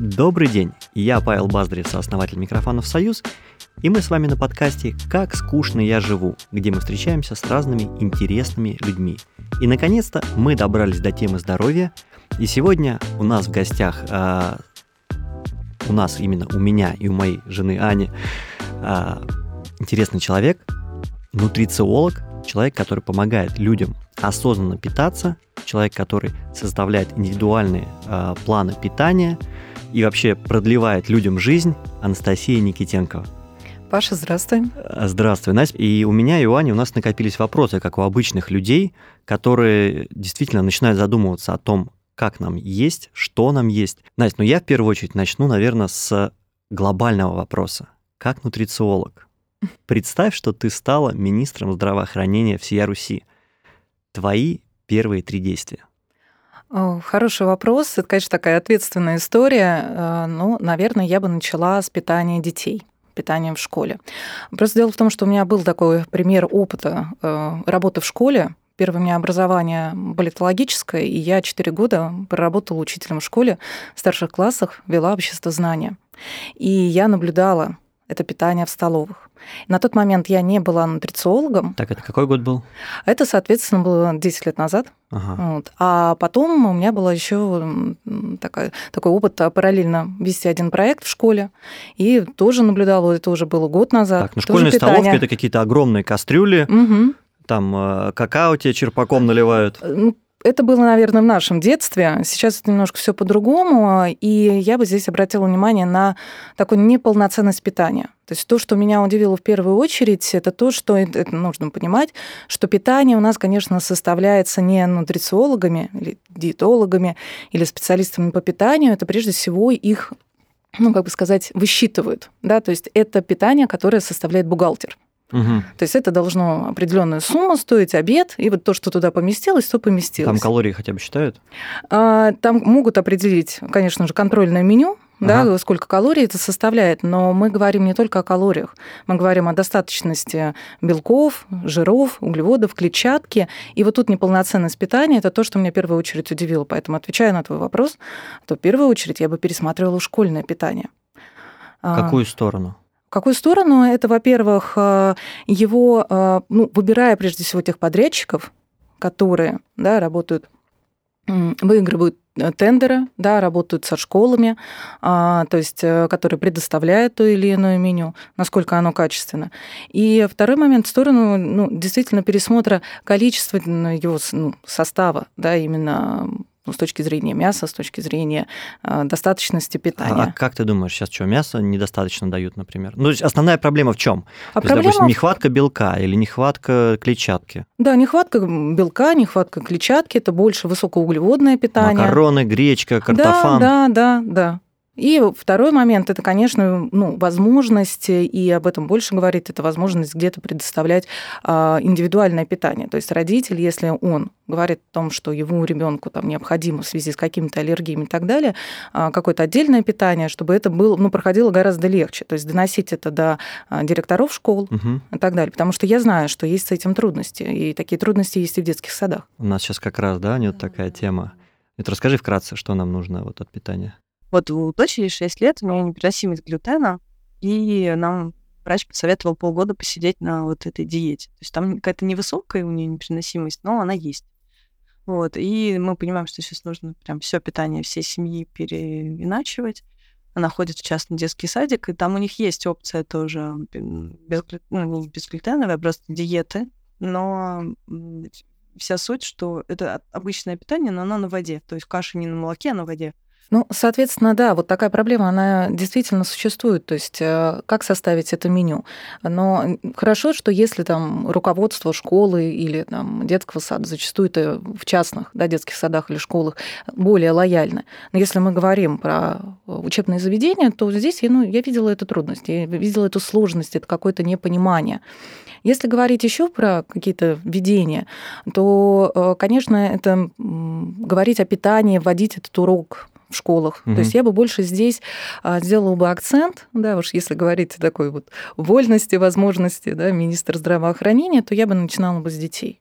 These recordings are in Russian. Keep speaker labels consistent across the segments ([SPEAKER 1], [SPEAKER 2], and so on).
[SPEAKER 1] Добрый день, я Павел Баздрев, сооснователь микрофонов «Союз», и мы с вами на подкасте «Как скучно я живу», где мы встречаемся с разными интересными людьми. И, наконец-то, мы добрались до темы здоровья, и сегодня у нас в гостях, э, у нас именно у меня и у моей жены Ани, э, интересный человек, нутрициолог, человек, который помогает людям осознанно питаться, человек, который составляет индивидуальные э, планы питания и вообще продлевает людям жизнь, Анастасия Никитенкова.
[SPEAKER 2] Паша, здравствуй.
[SPEAKER 1] Э, здравствуй, Настя. И у меня и у Ани у нас накопились вопросы, как у обычных людей, которые действительно начинают задумываться о том, как нам есть, что нам есть. Настя, ну я в первую очередь начну, наверное, с глобального вопроса. Как нутрициолог? Представь, что ты стала министром здравоохранения всей Руси. Твои первые три действия.
[SPEAKER 2] Хороший вопрос. Это, конечно, такая ответственная история. Э, ну, наверное, я бы начала с питания детей питанием в школе. Просто дело в том, что у меня был такой пример опыта э, работы в школе. Первое у меня образование политологическое, и я 4 года проработала учителем в школе в старших классах, вела общество знания. И я наблюдала это питание в столовых. На тот момент я не была нутрициологом.
[SPEAKER 1] Так, это какой год был?
[SPEAKER 2] Это, соответственно, было 10 лет назад. Ага. Вот. А потом у меня был еще такой, такой опыт а, параллельно вести один проект в школе. И тоже наблюдала, это уже было год назад.
[SPEAKER 1] Так, ну школьные столовки – это какие-то огромные кастрюли, угу. там э, какао тебе черпаком наливают.
[SPEAKER 2] Это было, наверное, в нашем детстве. Сейчас это немножко все по-другому. И я бы здесь обратила внимание на такую неполноценность питания. То есть то, что меня удивило в первую очередь, это то, что это нужно понимать, что питание у нас, конечно, составляется не нутрициологами или диетологами или специалистами по питанию, это прежде всего их ну, как бы сказать, высчитывают. Да? То есть это питание, которое составляет бухгалтер. Угу. То есть это должно определенную сумму стоить обед, и вот то, что туда поместилось, то поместилось.
[SPEAKER 1] Там калории хотя бы считают?
[SPEAKER 2] А, там могут определить, конечно же, контрольное меню, да, ага. сколько калорий это составляет, но мы говорим не только о калориях, мы говорим о достаточности белков, жиров, углеводов, клетчатки. И вот тут неполноценность питания – это то, что меня в первую очередь удивило. Поэтому, отвечая на твой вопрос, то в первую очередь я бы пересматривала школьное питание.
[SPEAKER 1] В какую сторону?
[SPEAKER 2] В какую сторону? Это, во-первых, э, его, э, ну, выбирая прежде всего тех подрядчиков, которые да, работают, выигрывают э, тендеры, да, работают со школами, а, то есть, которые предоставляют то или иное меню, насколько оно качественно. И второй момент в сторону ну, действительно пересмотра количества его ну, состава, да, именно ну, с точки зрения мяса, с точки зрения э, достаточности питания.
[SPEAKER 1] А как ты думаешь, сейчас что, мясо недостаточно дают, например? Ну, то есть основная проблема в чем?
[SPEAKER 2] А
[SPEAKER 1] то
[SPEAKER 2] проблема...
[SPEAKER 1] есть, допустим, нехватка белка или нехватка клетчатки?
[SPEAKER 2] Да, нехватка белка, нехватка клетчатки, это больше высокоуглеводное питание.
[SPEAKER 1] Макароны, гречка, картофан.
[SPEAKER 2] Да, да, да, да. И второй момент – это, конечно, ну, возможность, и об этом больше говорит, это возможность где-то предоставлять а, индивидуальное питание. То есть родитель, если он говорит о том, что его ребенку там необходимо в связи с какими-то аллергиями и так далее, а, какое-то отдельное питание, чтобы это было, ну, проходило гораздо легче. То есть доносить это до а, директоров школ угу. и так далее. Потому что я знаю, что есть с этим трудности. И такие трудности есть и в детских садах.
[SPEAKER 1] У нас сейчас как раз, да, нет такая тема. Вот расскажи вкратце, что нам нужно вот от питания.
[SPEAKER 3] Вот у дочери 6 лет, у нее непереносимость глютена, и нам врач посоветовал полгода посидеть на вот этой диете. То есть там какая-то невысокая у нее непереносимость, но она есть. Вот, и мы понимаем, что сейчас нужно прям все питание всей семьи переиначивать. Она ходит в частный детский садик, и там у них есть опция тоже без, ну, не а просто диеты, но вся суть, что это обычное питание, но оно на воде. То есть каша не на молоке, а на воде.
[SPEAKER 2] Ну, соответственно, да, вот такая проблема, она действительно существует. То есть э, как составить это меню? Но хорошо, что если там руководство школы или там, детского сада, зачастую это в частных да, детских садах или школах, более лояльно. Но если мы говорим про учебные заведения, то здесь ну, я видела эту трудность, я видела эту сложность, это какое-то непонимание. Если говорить еще про какие-то введения, то, э, конечно, это говорить о питании, вводить этот урок в школах. Угу. То есть я бы больше здесь а, сделала бы акцент, да, уж если говорить о такой вот вольности, возможности, да, министра здравоохранения, то я бы начинала бы с детей.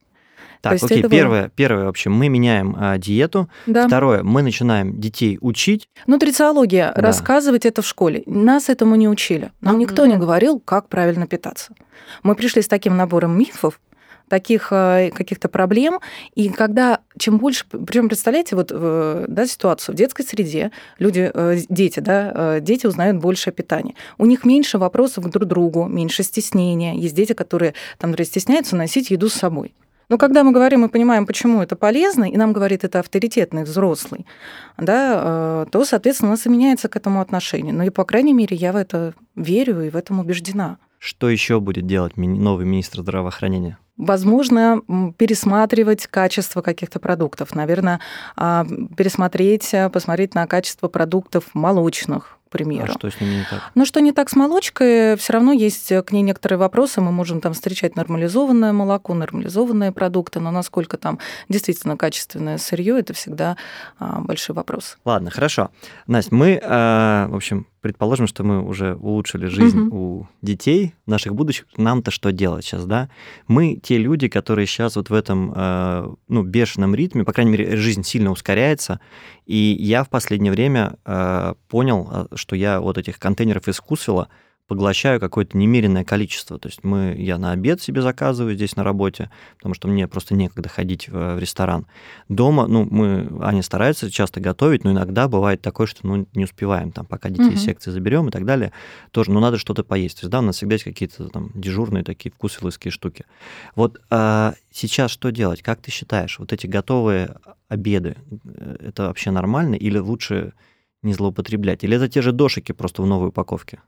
[SPEAKER 1] Так,
[SPEAKER 2] есть
[SPEAKER 1] окей, первое, первое, в общем, мы меняем а, диету.
[SPEAKER 2] Да.
[SPEAKER 1] Второе, мы начинаем детей учить.
[SPEAKER 2] Нутрициология,
[SPEAKER 1] Да.
[SPEAKER 2] рассказывать это в школе. Нас этому не учили. Нам
[SPEAKER 3] Мгм.
[SPEAKER 2] никто не говорил, как правильно питаться. Мы пришли с таким набором мифов, таких э, каких-то проблем, и когда чем больше, причем представляете, вот э, да, ситуацию в детской среде, люди, э, дети, да, дети узнают больше о питании. У них меньше вопросов друг другу, меньше стеснения. Есть дети, которые там, стесняются носить еду с собой. Но когда мы говорим и понимаем, почему это полезно, и нам говорит это авторитетный взрослый, да, то, соответственно, у нас и меняется к этому отношение. Ну и, по крайней мере, я в это верю и в этом убеждена.
[SPEAKER 1] Что еще будет делать новый министр здравоохранения?
[SPEAKER 2] Возможно, пересматривать качество каких-то продуктов. Наверное, а, пересмотреть, а, посмотреть на качество продуктов молочных, к примеру.
[SPEAKER 1] А что с ними не так?
[SPEAKER 2] Но что не так с молочкой, все равно есть к ней некоторые вопросы. Мы можем там встречать нормализованное молоко, нормализованные продукты, но насколько там действительно качественное сырье, это всегда а, большой вопрос.
[SPEAKER 1] Ладно, хорошо. Настя, мы, э, в общем, предположим, что мы уже улучшили жизнь
[SPEAKER 2] Мгм.
[SPEAKER 1] у детей, наших будущих. Нам-то что делать сейчас, да? Мы те люди, которые сейчас вот в этом, э, ну, бешеном ритме, по крайней мере, жизнь сильно ускоряется, и я в последнее время э, понял, э, что я вот этих контейнеров из Вкусвилла поглощаю какое-то немеренное количество. То есть мы, я на обед себе заказываю здесь на работе, потому что мне просто некогда ходить в, в ресторан. Дома, ну, мы, Аня старается часто готовить, но иногда бывает такое, что ну, не успеваем, там, пока детей из
[SPEAKER 2] Мгм.
[SPEAKER 1] секции заберем и так далее, тоже, ну, надо что-то поесть. То есть, да, у нас всегда есть какие-то там дежурные такие вкусвилловские штуки. Вот а, сейчас что делать? Как ты считаешь, вот эти готовые обеды, э, это вообще нормально или лучше не злоупотреблять? Или это те же дошики просто в новой упаковке?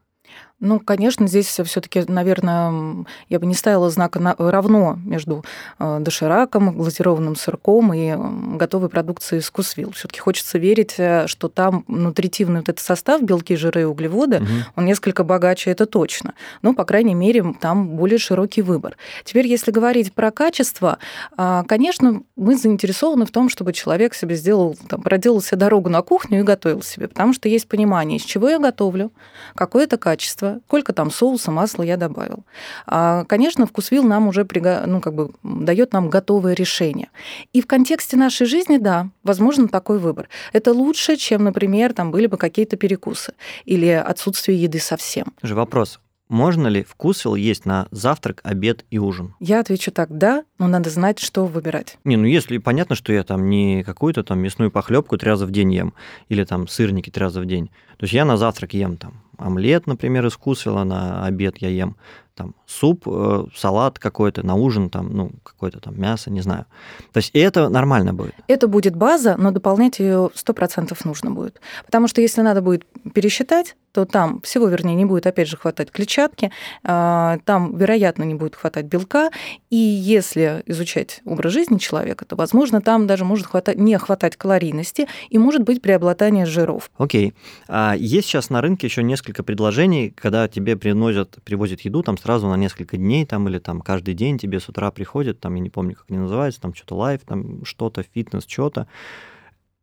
[SPEAKER 2] Ну, конечно, здесь все-таки, наверное, я бы не ставила знака на- равно между э, дошираком, глазированным сырком и готовой продукцией из Вкусвилл. Все-таки хочется верить, э, что там нутритивный вот этот состав, белки, жиры и углеводы,
[SPEAKER 1] Мгм.
[SPEAKER 2] он несколько богаче, это точно. Но, по крайней мере, там более широкий выбор. Теперь, если говорить про качество, а, конечно, мы заинтересованы в том, чтобы человек себе сделал, там, проделал себе дорогу на кухню и готовил себе, потому что есть понимание, из чего я готовлю, какое это качество, сколько там соуса, масла я добавил. А, Конечно, вкусвилл нам уже прига- ну, как бы, дает нам готовое решение. И в контексте нашей жизни, да, возможно такой выбор. Это лучше, чем, например, там были бы какие-то перекусы или отсутствие еды совсем.
[SPEAKER 1] Слушай, вопрос. Можно ли вкусвилл есть на завтрак, обед и ужин?
[SPEAKER 2] Я отвечу так, да, но надо знать, что выбирать.
[SPEAKER 1] Не, ну если понятно, что я там не какую-то там мясную похлебку три раза в день ем, или там сырники три раза в день. То есть я на завтрак ем там омлет, например, из вкусвилла, на обед я ем там суп, э, салат какой-то, на ужин там, ну, какое-то там мясо, не знаю. То есть это нормально будет.
[SPEAKER 2] Это будет база, но дополнять ее 100% нужно будет. Потому что если надо будет пересчитать, то там всего, вернее, не будет, опять же, хватать клетчатки, а, там, вероятно, не будет хватать белка, и если изучать образ жизни человека, то, возможно, там даже может хватать, не хватать калорийности, и может быть преобладание жиров.
[SPEAKER 1] Окей. А есть сейчас на рынке еще несколько предложений, когда тебе приносят, привозят еду там сразу на несколько дней, там или там каждый день тебе с утра приходят, там я не помню, как они называются, там что-то лайф, там что-то, фитнес, что-то.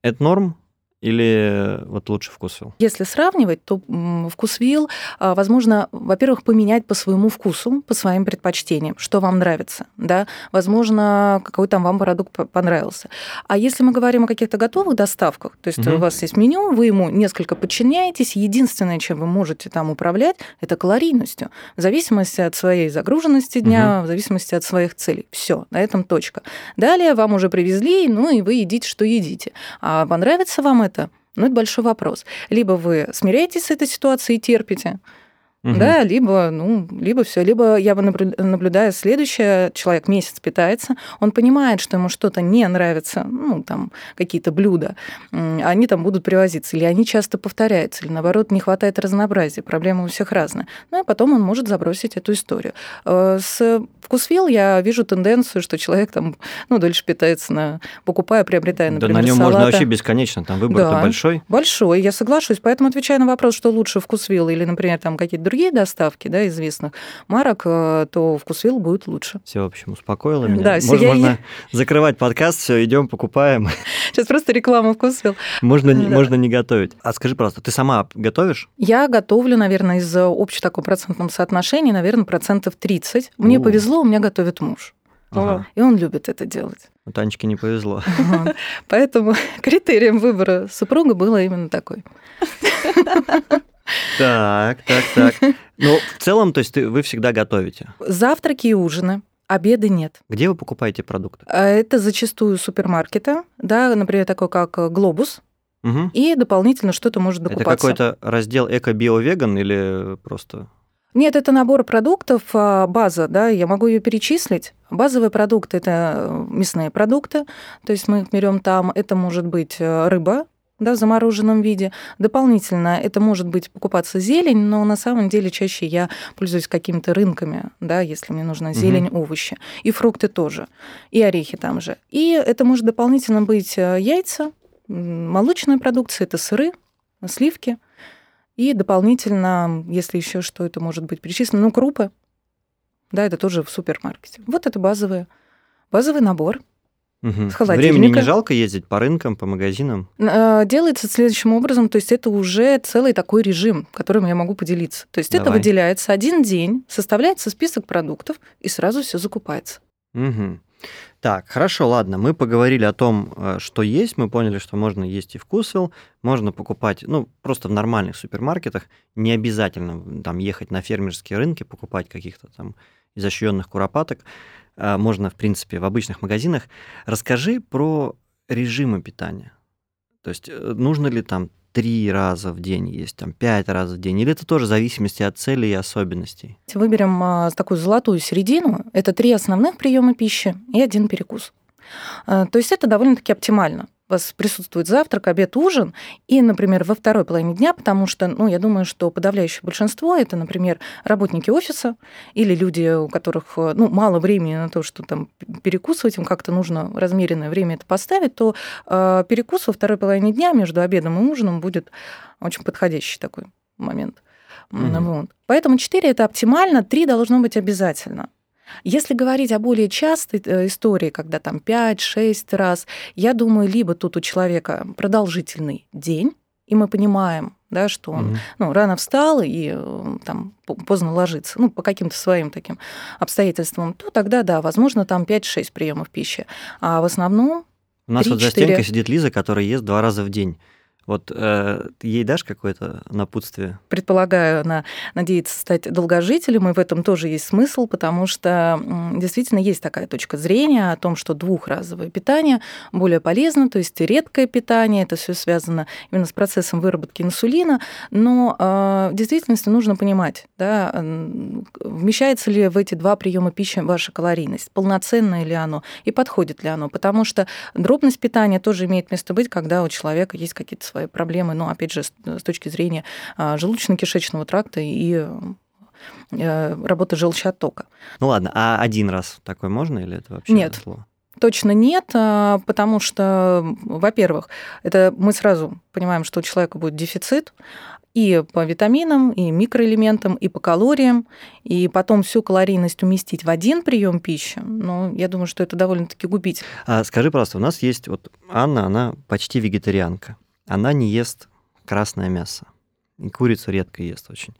[SPEAKER 1] Это норм? Или вот лучше вкусвилл?
[SPEAKER 2] Если сравнивать, то вкусвилл, а, возможно, во-первых, поменять по своему вкусу, по своим предпочтениям, что вам нравится, да, возможно, какой там вам продукт по- понравился. А если мы говорим о каких-то готовых доставках, то есть
[SPEAKER 1] Мгм.
[SPEAKER 2] у вас есть меню, вы ему несколько подчиняетесь, единственное, чем вы можете там управлять, это калорийностью, в зависимости от своей загруженности дня, в зависимости от своих целей. Все, на этом точка. Далее вам уже привезли, ну и вы едите, что едите. А понравится вам это? Ну, это большой вопрос. Либо вы смиряетесь с этой ситуацией и терпите,
[SPEAKER 1] Мгм.
[SPEAKER 2] да, либо, ну, либо все, либо я бы наблю- наблюдаю следующее, человек месяц питается, он понимает, что ему что-то не нравится, ну, там, какие-то блюда, они там будут привозиться, или они часто повторяются, или, наоборот, не хватает разнообразия, проблемы у всех разные. Ну, и потом он может забросить эту историю. Э, С вкусвилл я вижу тенденцию, что человек там, ну, дольше питается, на, покупая, приобретая,
[SPEAKER 1] Да
[SPEAKER 2] например,
[SPEAKER 1] на нем можно
[SPEAKER 2] салаты.
[SPEAKER 1] вообще бесконечно, там выбор-то
[SPEAKER 2] Да.
[SPEAKER 1] большой.
[SPEAKER 2] Большой, я соглашусь. Поэтому отвечая на вопрос, что лучше вкусвилл или, например, там какие-то другие доставки, да, известных марок, э, то вкусвилл будет лучше.
[SPEAKER 1] Все, в общем, успокоило меня.
[SPEAKER 2] Да,
[SPEAKER 1] можно,
[SPEAKER 2] я-
[SPEAKER 1] можно закрывать подкаст, все, идем, покупаем.
[SPEAKER 2] Сейчас просто реклама вкусвилл.
[SPEAKER 1] можно, не,
[SPEAKER 2] Да.
[SPEAKER 1] можно не готовить. А скажи, пожалуйста, ты сама готовишь?
[SPEAKER 2] Я готовлю, наверное, из общего такого процентном соотношении, наверное, процентов 30. Мне
[SPEAKER 1] У.
[SPEAKER 2] повезло, у меня готовит муж.
[SPEAKER 1] Ага.
[SPEAKER 2] И он любит это делать.
[SPEAKER 1] Ну, Танечке не повезло.
[SPEAKER 2] Вот. Поэтому критерием выбора супруга было именно такой.
[SPEAKER 1] Так, так, так. Ну, в целом, то есть ты- вы всегда готовите.
[SPEAKER 2] Завтраки и ужины. Обеды нет.
[SPEAKER 1] Где вы покупаете продукты?
[SPEAKER 2] А Это зачастую супермаркеты, да, например, такой как Глобус,
[SPEAKER 1] Мгм.
[SPEAKER 2] и дополнительно что-то может
[SPEAKER 1] Это
[SPEAKER 2] докупаться.
[SPEAKER 1] какой-то раздел эко-био-веган или просто...
[SPEAKER 2] Нет, это набор продуктов, а, база, да, я могу ее перечислить. Базовые продукты это э, мясные продукты, то есть мы их берем там, это может быть э, рыба, да, в замороженном виде. Дополнительно это может быть покупаться зелень, но на самом деле чаще я пользуюсь какими-то рынками, да, если мне нужна зелень, овощи. И фрукты тоже, и орехи там же. И это может дополнительно быть э, яйца, молочная продукция, это сыры, сливки. И дополнительно, если еще что это может быть перечислено, ну, крупы. Да, это тоже в супермаркете. Вот это базовые. Базовый набор.
[SPEAKER 1] Мгм.
[SPEAKER 2] С холодильника.
[SPEAKER 1] Времени не жалко ездить по рынкам, по магазинам?
[SPEAKER 2] Э, Делается следующим образом, то есть это уже целый такой режим, которым я могу поделиться. То есть это
[SPEAKER 1] Давай.
[SPEAKER 2] выделяется один день, составляется список продуктов, и сразу все закупается.
[SPEAKER 1] Мгм. Так, хорошо, ладно. Мы поговорили о том, э, что есть. Мы поняли, что можно есть и вкусвилл, можно покупать, ну, просто в нормальных супермаркетах. Не обязательно там ехать на фермерские рынки, покупать каких-то там изощренных куропаток. А, Можно, в принципе, в обычных магазинах. Расскажи про режимы питания. То есть э, нужно ли там три раза в день есть, там пять раз в день, или это тоже в зависимости от цели и особенностей?
[SPEAKER 2] Выберем а, такую золотую середину. Это три основных приема пищи и один перекус. А, То есть это довольно-таки оптимально. У вас присутствует завтрак, обед, ужин, и, например, во второй половине дня, потому что, ну, я думаю, что подавляющее большинство это, например, работники офиса или люди, у которых, э, ну, мало времени на то, что там перекусывать, им как-то нужно размеренное время это поставить, то э, перекус во второй половине дня между обедом и ужином будет очень подходящий такой момент.
[SPEAKER 1] Мгм.
[SPEAKER 2] Вот. Поэтому 4 это оптимально, 3 должно быть обязательно. Если говорить о более частой э, истории, когда там 5-6 раз, я думаю, либо тут у человека продолжительный день, и мы понимаем, да, что он
[SPEAKER 1] Мгм.
[SPEAKER 2] ну, рано встал и э, там по- поздно ложится, ну, по каким-то своим таким обстоятельствам, то тогда, да, возможно, там 5-6 приемов пищи. А в основном
[SPEAKER 1] У нас вот за
[SPEAKER 2] 3-4.
[SPEAKER 1] стенкой сидит Лиза, которая ест два раза в день. Вот э, ей дашь какое-то напутствие?
[SPEAKER 2] предполагаю, она надеется стать долгожителем, и в этом тоже есть смысл, потому что действительно есть такая точка зрения о том, что двухразовое питание более полезно, то есть редкое питание, это все связано именно с процессом выработки инсулина, но э, в действительности нужно понимать, да, вмещается ли в эти два приема пищи ваша калорийность, полноценное ли оно и подходит ли оно, потому что дробность питания тоже имеет место быть, когда у человека есть какие-то свои проблемы, ну, опять же, с, точки зрения а, желудочно-кишечного тракта и э, работы желчеоттока.
[SPEAKER 1] Ну ладно, а один раз такой можно или это вообще
[SPEAKER 2] Нет.
[SPEAKER 1] зло?
[SPEAKER 2] Точно нет, а, потому что, во-первых, это мы сразу понимаем, что у человека будет дефицит и по витаминам, и микроэлементам, и по калориям, и потом всю калорийность уместить в один прием пищи, ну, я думаю, что это довольно-таки губительно.
[SPEAKER 1] А скажи, пожалуйста, у нас есть вот Анна, она почти вегетарианка. Она не ест красное мясо. И курицу редко ест очень.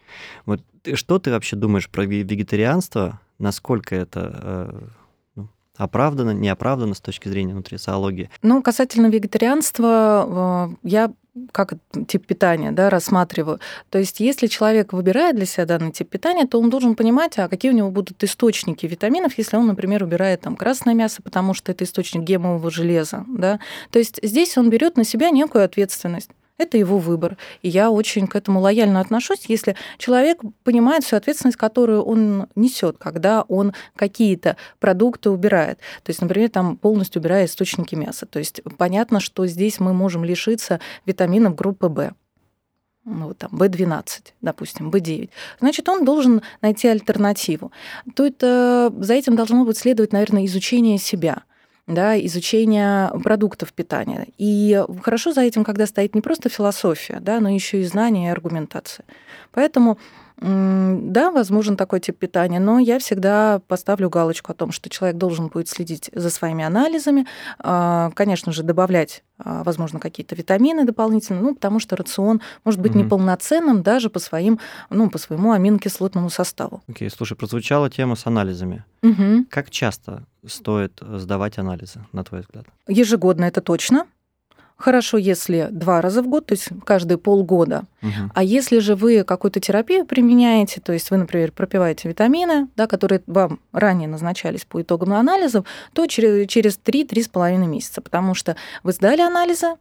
[SPEAKER 1] Вот что ты вообще думаешь про ве- вегетарианство? Насколько это э, ну, оправдано, неоправдано с точки зрения нутрициологии?
[SPEAKER 2] Ну, касательно вегетарианства, э, я как тип питания да, рассматриваю. То есть, если человек выбирает для себя данный тип питания, то он должен понимать, а какие у него будут источники витаминов, если он, например, убирает там красное мясо, потому что это источник гемового железа. Да? То есть здесь он берет на себя некую ответственность. Это его выбор. И я очень к этому лояльно отношусь, если человек понимает всю ответственность, которую он несет, когда он какие-то продукты убирает. То есть, например, там полностью убирая источники мяса. То есть понятно, что здесь мы можем лишиться витаминов группы В. Ну, там B12, допустим, B9. Значит, он должен найти альтернативу. То это за этим должно быть следовать, наверное, изучение себя да, изучение продуктов питания. И хорошо за этим, когда стоит не просто философия, да, но еще и знания и аргументация. Поэтому Да, возможен такой тип питания, но я всегда поставлю галочку о том, что человек должен будет следить за своими анализами, а, конечно же, добавлять, а, возможно, какие-то витамины дополнительно, ну, потому что рацион может быть угу. неполноценным даже по, своим, ну, по своему аминокислотному составу.
[SPEAKER 1] Окей, okay, слушай, прозвучала тема с анализами.
[SPEAKER 2] Угу.
[SPEAKER 1] Как часто стоит сдавать анализы, на твой взгляд?
[SPEAKER 2] Ежегодно это точно. Хорошо, если два раза в год, то есть каждые полгода.
[SPEAKER 1] Угу.
[SPEAKER 2] А если же вы какую-то терапию применяете, то есть вы, например, пропиваете витамины, да, которые вам ранее назначались по итогам анализов, то через, через 3-3,5 месяца, потому что вы сдали анализы,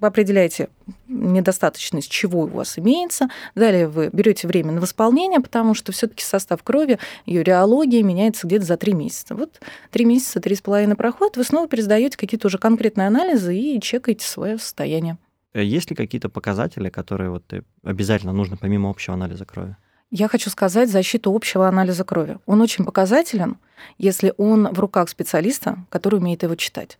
[SPEAKER 2] вы определяете недостаточность, чего у вас имеется. Далее вы берете время на восполнение, потому что все-таки состав крови, ее реология меняется где-то за три месяца. Вот три месяца, три с половиной проходит, вы снова пересдаете какие-то уже конкретные анализы и чекаете свое состояние.
[SPEAKER 1] Э, есть ли какие-то показатели, которые вот обязательно нужно помимо общего анализа крови?
[SPEAKER 2] Я хочу сказать защиту общего анализа крови. Он очень показателен, если он в руках специалиста, который умеет его читать.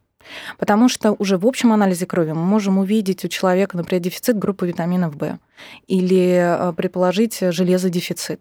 [SPEAKER 2] Потому что уже в общем анализе крови мы можем увидеть у человека, например, дефицит группы витаминов В или э, предположить железодефицит.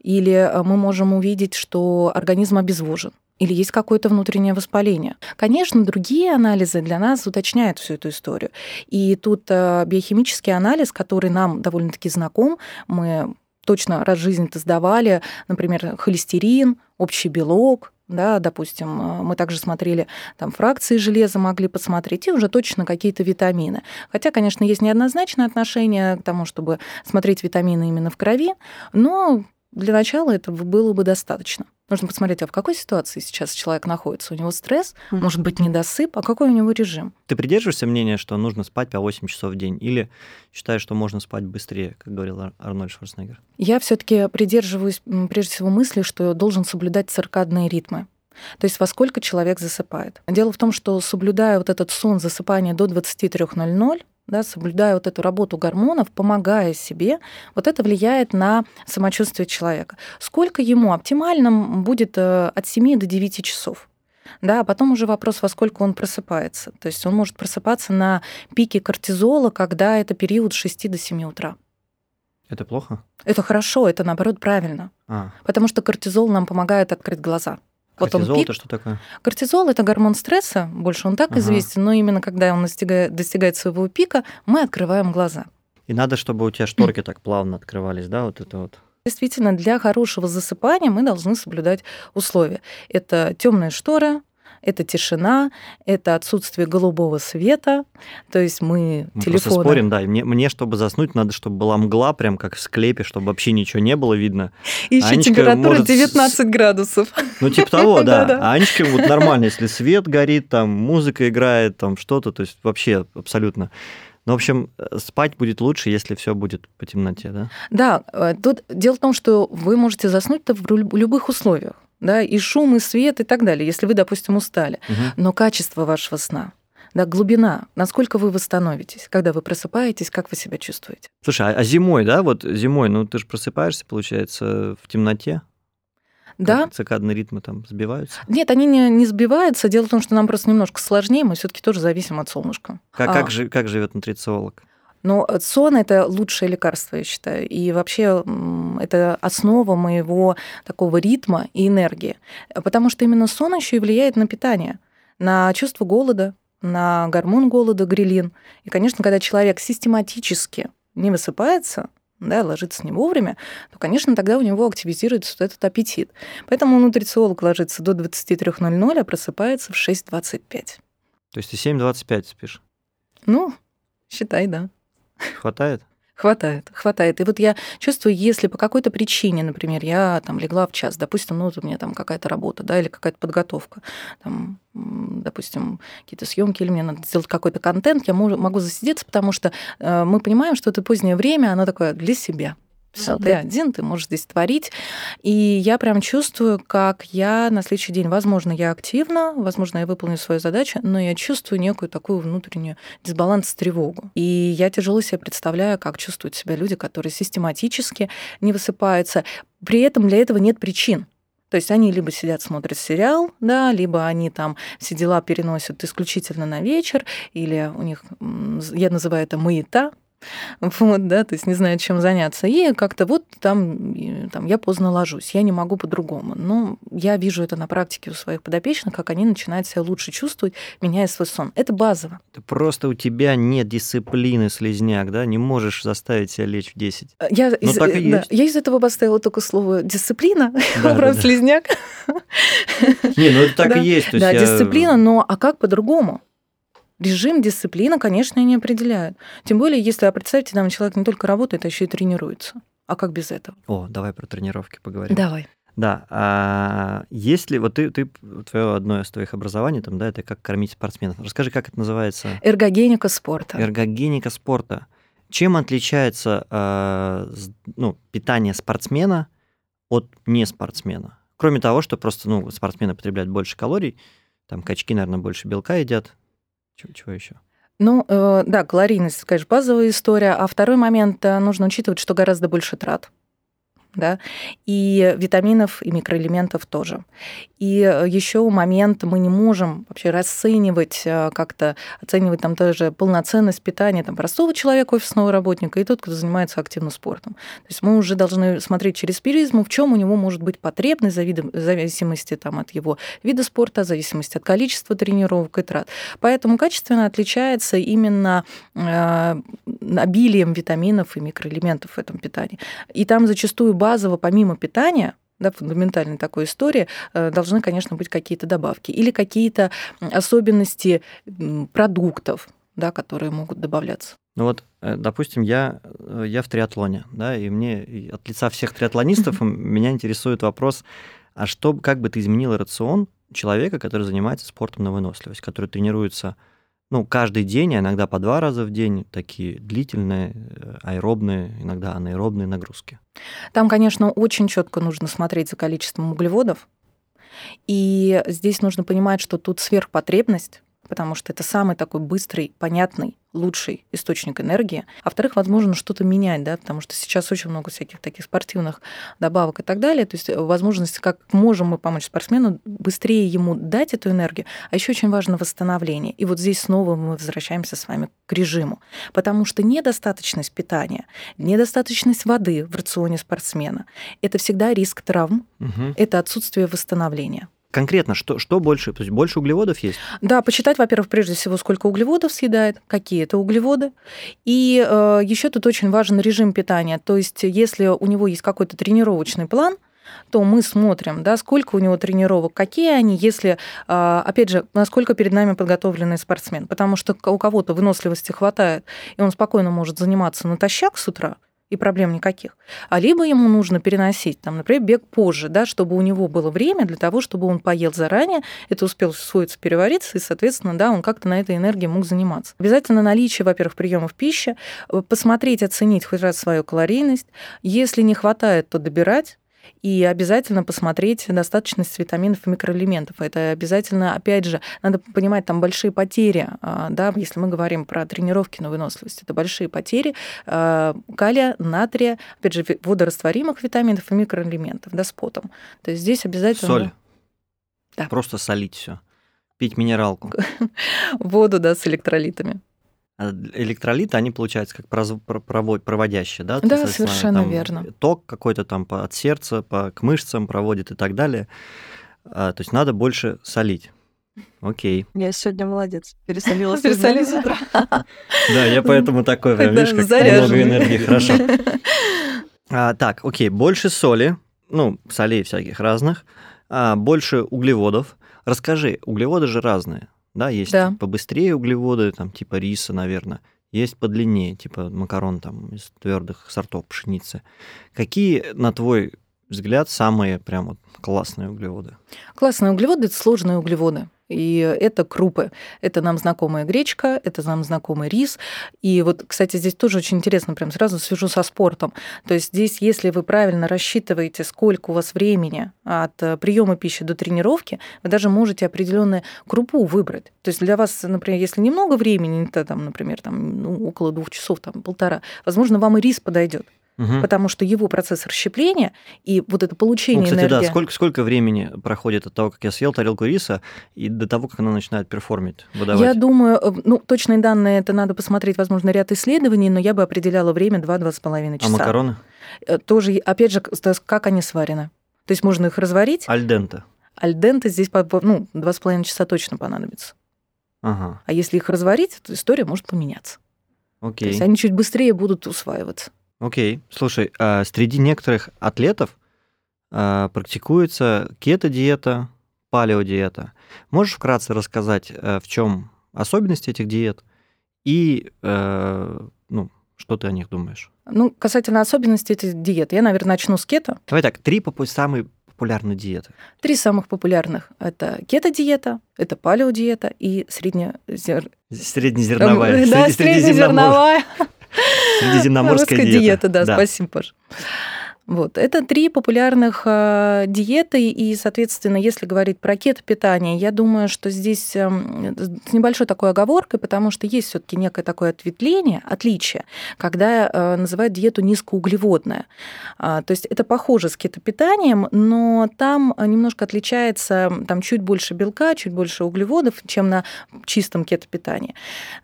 [SPEAKER 2] Или э, мы можем увидеть, что организм обезвожен или есть какое-то внутреннее воспаление. Конечно, другие анализы для нас уточняют всю эту историю. И тут э, биохимический анализ, который нам довольно-таки знаком, мы точно раз в жизни-то сдавали, например, холестерин, общий белок, да, допустим, э, мы также смотрели там фракции железа, могли посмотреть, и уже точно какие-то витамины. Хотя, конечно, есть неоднозначное отношение к тому, чтобы смотреть витамины именно в крови, но для начала этого было бы достаточно. Нужно посмотреть, а в какой ситуации сейчас человек находится. У него стресс, mm-hmm. может быть, недосып, а какой у него режим.
[SPEAKER 1] Ты придерживаешься мнения, что нужно спать по 8 часов в день? Или считаешь, что можно спать быстрее, как говорил Арнольд Шварценеггер?
[SPEAKER 2] Я все таки придерживаюсь, прежде всего, мысли, что должен соблюдать циркадные ритмы. То есть во сколько человек засыпает. Дело в том, что соблюдая вот этот сон засыпания до 23.00, да, соблюдая вот эту работу гормонов, помогая себе, вот это влияет на самочувствие человека. Сколько ему оптимально будет э, от 7 до 9 часов? Да, а потом уже вопрос, во сколько он просыпается. То есть он может просыпаться на пике кортизола, когда это период с 6 до 7 утра.
[SPEAKER 1] Это плохо?
[SPEAKER 2] Это хорошо, это наоборот правильно.
[SPEAKER 1] А.
[SPEAKER 2] Потому что кортизол нам помогает открыть глаза.
[SPEAKER 1] Кортизол вот он пик. это что такое?
[SPEAKER 2] Кортизол это гормон стресса, больше он так ага. известен, но именно когда он достигает, достигает своего пика, мы открываем глаза.
[SPEAKER 1] И надо, чтобы у тебя шторки так плавно открывались, да, вот это вот.
[SPEAKER 2] Действительно, для хорошего засыпания мы должны соблюдать условия. Это темные шторы, это тишина, это отсутствие голубого света. То есть мы,
[SPEAKER 1] мы
[SPEAKER 2] телефоны...
[SPEAKER 1] Просто спорим, да. Мне, мне, чтобы заснуть, надо, чтобы была мгла, прям как в склепе, чтобы вообще ничего не было видно.
[SPEAKER 2] Еще Анечка температура может... 19 градусов.
[SPEAKER 1] Ну, типа того, да. А Анечка вот нормально, если свет горит, там музыка играет, там что-то, то есть вообще абсолютно. Ну, в общем, спать будет лучше, если все будет по темноте, да?
[SPEAKER 2] Да, э, тут дело в том, что вы можете заснуть-то в любых условиях да, и шум, и свет, и так далее, если вы, допустим, устали.
[SPEAKER 1] Угу.
[SPEAKER 2] Но качество вашего сна, да, глубина, насколько вы восстановитесь, когда вы просыпаетесь, как вы себя чувствуете.
[SPEAKER 1] Слушай, а, а зимой, да, вот зимой, ну ты же просыпаешься, получается, в темноте?
[SPEAKER 2] Да.
[SPEAKER 1] Как циркадные ритмы там сбиваются?
[SPEAKER 2] Нет, они не, не сбиваются. Дело в том, что нам просто немножко сложнее, мы все-таки тоже зависим от солнышка.
[SPEAKER 1] Как, а... как, же, как живет нутрициолог?
[SPEAKER 2] Но сон это лучшее лекарство, я считаю. И вообще это основа моего такого ритма и энергии. Потому что именно сон еще и влияет на питание, на чувство голода, на гормон голода, грилин. И, конечно, когда человек систематически не высыпается, да, ложится не вовремя, то, конечно, тогда у него активизируется вот этот аппетит. Поэтому нутрициолог ложится до 23.00, а просыпается в 6.25.
[SPEAKER 1] То есть ты 7.25 спишь?
[SPEAKER 2] Ну, считай, да.
[SPEAKER 1] Хватает?
[SPEAKER 2] Хватает, хватает. И вот я чувствую, если по какой-то причине, например, я там легла в час, допустим, ну, вот у меня там какая-то работа, да, или какая-то подготовка, там, допустим, какие-то съемки, или мне надо сделать какой-то контент, я могу засидеться, потому что э, мы понимаем, что это позднее время, оно такое для себя. Все, ты один, ты можешь здесь творить. И я прям чувствую, как я на следующий день, возможно, я активна, возможно, я выполню свою задачу, но я чувствую некую такую внутреннюю дисбаланс, тревогу. И я тяжело себе представляю, как чувствуют себя люди, которые систематически не высыпаются. При этом для этого нет причин. То есть они либо сидят, смотрят сериал, да, либо они там все дела переносят исключительно на вечер, или у них, я называю это маята, вот, да, то есть не знаю, чем заняться. И как-то вот там, там я поздно ложусь, я не могу по-другому. Но я вижу это на практике у своих подопечных, как они начинают себя лучше чувствовать, меняя свой сон. Это базово.
[SPEAKER 1] Это просто у тебя нет дисциплины, слезняк, да? Не можешь заставить себя лечь в 10.
[SPEAKER 2] Я, из,
[SPEAKER 1] так и
[SPEAKER 2] да,
[SPEAKER 1] есть.
[SPEAKER 2] я из этого поставила только слово дисциплина,
[SPEAKER 1] Да,
[SPEAKER 2] слезняк.
[SPEAKER 1] Не, ну это так
[SPEAKER 2] Да.
[SPEAKER 1] и есть.
[SPEAKER 2] Да,
[SPEAKER 1] я-
[SPEAKER 2] дисциплина, но а как по-другому? Режим, дисциплина, конечно, не определяют. Тем более, если, а представьте, там человек не только работает, а еще и тренируется. А как без этого?
[SPEAKER 1] О, давай про тренировки поговорим.
[SPEAKER 2] Давай.
[SPEAKER 1] Да, а если вот ты, ты твое одно из твоих образований, там, да, это как кормить спортсменов. Расскажи, как это называется?
[SPEAKER 2] Эргогеника спорта.
[SPEAKER 1] Эргогеника спорта. Чем отличается с- ну, питание спортсмена от не спортсмена? Кроме того, что просто ну, спортсмены потребляют больше калорий, там качки, наверное, больше белка едят. Чего, чего еще?
[SPEAKER 2] Ну, э, да, калорийность, конечно, базовая история. А второй момент, э, нужно учитывать, что гораздо больше трат. Да? И витаминов, и микроэлементов тоже. И еще момент, мы не можем вообще расценивать э, как-то, оценивать там тоже полноценность питания там, простого человека, офисного работника, и тот, кто занимается активно спортом. То есть мы уже должны смотреть через призму, в чем у него может быть потребность в зависимости там, от его вида спорта, в зависимости от количества тренировок и трат. Поэтому качественно отличается именно э, обилием витаминов и микроэлементов в этом питании. И там зачастую базово, помимо питания, да, фундаментальной такой истории, э, должны, конечно, быть какие-то добавки или какие-то особенности продуктов, да, которые могут добавляться.
[SPEAKER 1] Ну вот, э, допустим, я, э, я в триатлоне, да, и мне от лица всех триатлонистов меня интересует вопрос, а что, как бы ты изменила рацион человека, который занимается спортом на выносливость, который тренируется, ну, каждый день, а иногда по два раза в день, такие длительные, э, аэробные, иногда анаэробные нагрузки.
[SPEAKER 2] Там, конечно, очень четко нужно смотреть за количеством углеводов. И здесь нужно понимать, что тут сверхпотребность, потому что это самый такой быстрый, понятный, лучший источник энергии. А во-вторых, возможно, что-то менять, да, потому что сейчас очень много всяких таких спортивных добавок и так далее. То есть возможность, как можем мы помочь спортсмену, быстрее ему дать эту энергию. А еще очень важно восстановление. И вот здесь снова мы возвращаемся с вами к режиму. Потому что недостаточность питания, недостаточность воды в рационе спортсмена – это всегда риск травм,
[SPEAKER 1] Мгм.
[SPEAKER 2] это отсутствие восстановления.
[SPEAKER 1] Конкретно, что, что больше? То есть больше углеводов есть?
[SPEAKER 2] Да, почитать, во-первых, прежде всего, сколько углеводов съедает, какие это углеводы. И э, еще тут очень важен режим питания. То есть, если у него есть какой-то тренировочный план, то мы смотрим, да, сколько у него тренировок, какие они, если, э, опять же, насколько перед нами подготовленный спортсмен. Потому что у кого-то выносливости хватает, и он спокойно может заниматься натощак с утра, и проблем никаких. А либо ему нужно переносить, там, например, бег позже, да, чтобы у него было время для того, чтобы он поел заранее, это успел усвоиться, перевариться, и, соответственно, да, он как-то на этой энергии мог заниматься. Обязательно наличие, во-первых, приемов пищи, э, посмотреть, оценить хоть раз свою калорийность. Если не хватает, то добирать. И обязательно посмотреть достаточность витаминов и микроэлементов. Это обязательно, опять же, надо понимать, там большие потери, а, да, если мы говорим про тренировки на выносливость, это большие потери а, калия, натрия, опять же, водорастворимых витаминов и микроэлементов, да, с потом. То есть здесь обязательно...
[SPEAKER 1] Соль.
[SPEAKER 2] Да.
[SPEAKER 1] Просто солить все. Пить минералку.
[SPEAKER 2] Воду, да, с электролитами.
[SPEAKER 1] А Электролиты, они, получаются, как проводящие, да?
[SPEAKER 2] Да, совершенно
[SPEAKER 1] там
[SPEAKER 2] верно.
[SPEAKER 1] Ток какой-то там от сердца, по, к мышцам проводит и так далее. А, то есть надо больше солить. Окей.
[SPEAKER 3] Я сегодня молодец. Пересолила с утра.
[SPEAKER 1] Да, я поэтому такой, прям, видишь, как много энергии, хорошо. А, так, окей, больше соли, ну, солей всяких разных, а, больше углеводов. Расскажи, углеводы же разные, да, есть
[SPEAKER 2] Да.
[SPEAKER 1] побыстрее углеводы, там, типа риса, наверное, есть подлиннее, типа макарон там из твердых сортов пшеницы. Какие, на твой взгляд, самые прям вот классные углеводы?
[SPEAKER 2] Классные углеводы – это сложные углеводы. И это крупы. Это нам знакомая гречка, это нам знакомый рис. И вот, кстати, здесь тоже очень интересно, прям сразу свяжу со спортом. То есть здесь, если вы правильно рассчитываете, сколько у вас времени от приема пищи до тренировки, вы даже можете определенную крупу выбрать. То есть для вас, например, если немного времени, это там, например, там, ну, около двух часов, там, полтора, возможно, вам и рис подойдет. Угу. потому что его процесс расщепления и вот это получение
[SPEAKER 1] ну, кстати,
[SPEAKER 2] энергии...
[SPEAKER 1] да, сколько, сколько времени проходит от того, как я съел тарелку риса, и до того, как она начинает перформить, выдавать?
[SPEAKER 2] Я думаю, э, ну, точные данные, это надо посмотреть, возможно, ряд исследований, но я бы определяла время 2-2,5 часа.
[SPEAKER 1] А макароны?
[SPEAKER 2] Э, тоже, опять же, как они сварены. То есть можно их разварить.
[SPEAKER 1] Альдента.
[SPEAKER 2] Альдента здесь, ну, 2,5 часа точно понадобится.
[SPEAKER 1] Ага.
[SPEAKER 2] А если их разварить, то история может поменяться.
[SPEAKER 1] Окей.
[SPEAKER 2] То есть они чуть быстрее будут усваиваться.
[SPEAKER 1] Окей. Слушай, а среди некоторых атлетов а, практикуется кето-диета, палеодиета. Можешь вкратце рассказать, а, в чем особенности этих диет и а, ну, что ты о них думаешь?
[SPEAKER 2] Ну, касательно особенностей этих диет, я, наверное, начну с кето.
[SPEAKER 1] Давай так, три самые популярные диеты.
[SPEAKER 2] Три самых популярных. Это кето-диета, это палеодиета и среднезер...
[SPEAKER 1] среднезерновая.
[SPEAKER 2] Да, среднезерновая.
[SPEAKER 1] Средиземноморская диета. диета.
[SPEAKER 2] Да, да, спасибо, Паш. Вот. Это три популярных э, диеты, и, соответственно, если говорить про кето-питание, я думаю, что здесь э, с небольшой такой оговоркой, потому что есть все таки некое такое ответвление, отличие, когда э, называют диету низкоуглеводная. А, то есть это похоже с кето-питанием, но там немножко отличается, там чуть больше белка, чуть больше углеводов, чем на чистом кето-питании.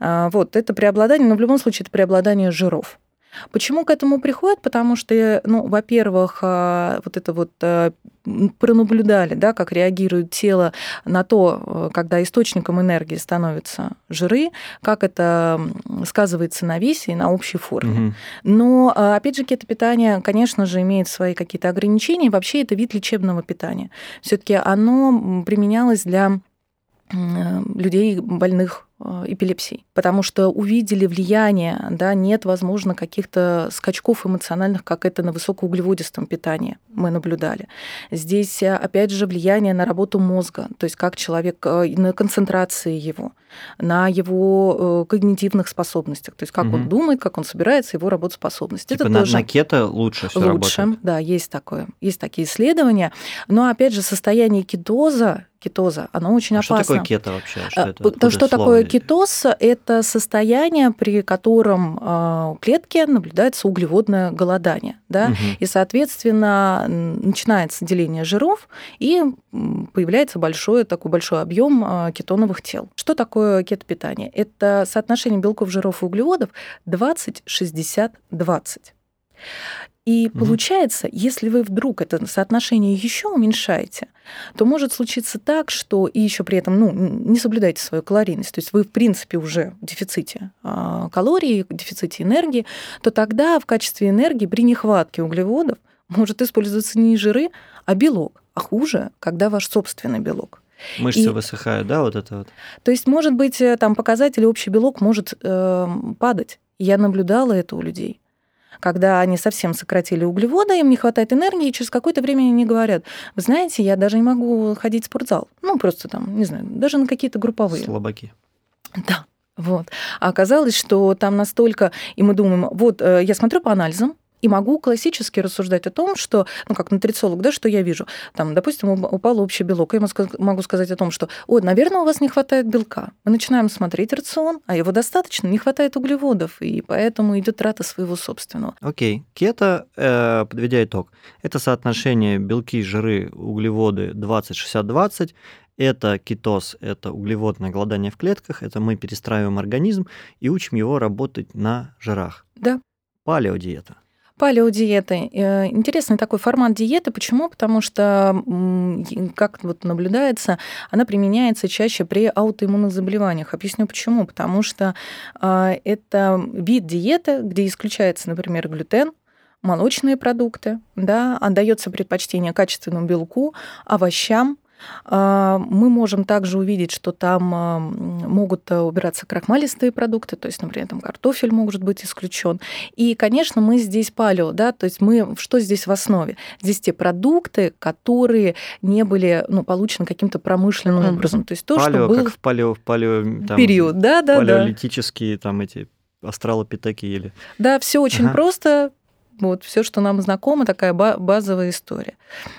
[SPEAKER 2] А, вот, это преобладание, но в любом случае это преобладание жиров. Почему к этому приходит? Потому что, ну, во-первых, а, вот это вот э, пронаблюдали, да, как реагирует тело на то, э, когда источником энергии становятся жиры, как это сказывается на весе и на общей форме. Угу. Но, опять же, кетопитание, конечно же, имеет свои какие-то ограничения. Вообще это вид лечебного питания. все таки оно применялось для людей больных Э, эпилепсией, потому что увидели влияние, да, нет, возможно, каких-то скачков эмоциональных, как это на высокоуглеводистом питании мы наблюдали. Здесь, э, опять же, влияние на работу мозга, то есть как человек, э, на концентрации его, на его когнитивных способностях, то есть как угу. он думает, как он собирается, его работоспособность.
[SPEAKER 1] Типа это на, тоже на кето лучше все
[SPEAKER 2] лучше,
[SPEAKER 1] работает?
[SPEAKER 2] да, есть такое, есть такие исследования, но, опять же, состояние кетоза кетоза, оно очень
[SPEAKER 1] а
[SPEAKER 2] опасно.
[SPEAKER 1] Что такое кето вообще? Что,
[SPEAKER 2] это, что такое кетоз – это состояние, при котором а, клетке наблюдается углеводное голодание. Да? Угу. И, соответственно, начинается деление жиров, и появляется большой, такой большой объем а, кетоновых тел. Что такое кетопитание? Это соотношение белков, жиров и углеводов 20-60-20. И угу. получается, если вы вдруг это соотношение еще уменьшаете, то может случиться так, что и еще при этом ну, не соблюдаете свою калорийность, то есть вы в принципе уже в дефиците а, калорий, в дефиците энергии, то тогда в качестве энергии при нехватке углеводов может использоваться не жиры, а белок. А хуже, когда ваш собственный белок.
[SPEAKER 1] Мышцы и, высыхают, да, вот это вот?
[SPEAKER 2] То есть, может быть, э, там показатель общий белок может э, падать. Я наблюдала это у людей когда они совсем сократили углеводы, им не хватает энергии, и через какое-то время они говорят, вы знаете, я даже не могу ходить в спортзал. Ну, просто там, не знаю, даже на какие-то групповые.
[SPEAKER 1] Слабаки.
[SPEAKER 2] Да, вот. А оказалось, что там настолько... И мы думаем, вот э, я смотрю по анализам, и могу классически рассуждать о том, что, ну, как нутрициолог, да, что я вижу. Там, допустим, упал общий белок. Я могу сказать о том, что, ой, наверное, у вас не хватает белка. Мы начинаем смотреть рацион, а его достаточно, не хватает углеводов, и поэтому идет трата своего собственного.
[SPEAKER 1] Окей. Okay. Кето, э, подведя итог, это соотношение белки, жиры, углеводы 20-60-20, это кетоз, это углеводное голодание в клетках, это мы перестраиваем организм и учим его работать на жирах.
[SPEAKER 2] Да.
[SPEAKER 1] Палеодиета.
[SPEAKER 2] Палеодиеты. Э, интересный такой формат диеты. Почему? Потому что, как вот наблюдается, она применяется чаще при аутоиммунных заболеваниях. Объясню почему. Потому что а, это вид диеты, где исключается, например, глютен, молочные продукты, да, отдается предпочтение качественному белку, овощам, мы можем также увидеть, что там а, могут э, убираться крахмалистые продукты, то есть, например, там картофель может быть исключен. И, конечно, мы здесь палео, да, то есть мы что здесь в основе? Здесь те продукты, которые не были ну, получены каким-то промышленным mm. образом. То есть то,
[SPEAKER 1] палео,
[SPEAKER 2] что было...
[SPEAKER 1] как в палео, в палео
[SPEAKER 2] там, период, да, да,
[SPEAKER 1] палеолитические да. там эти астралопитеки или...
[SPEAKER 2] Да, все очень ага. просто вот все, что нам знакомо, такая базовая история.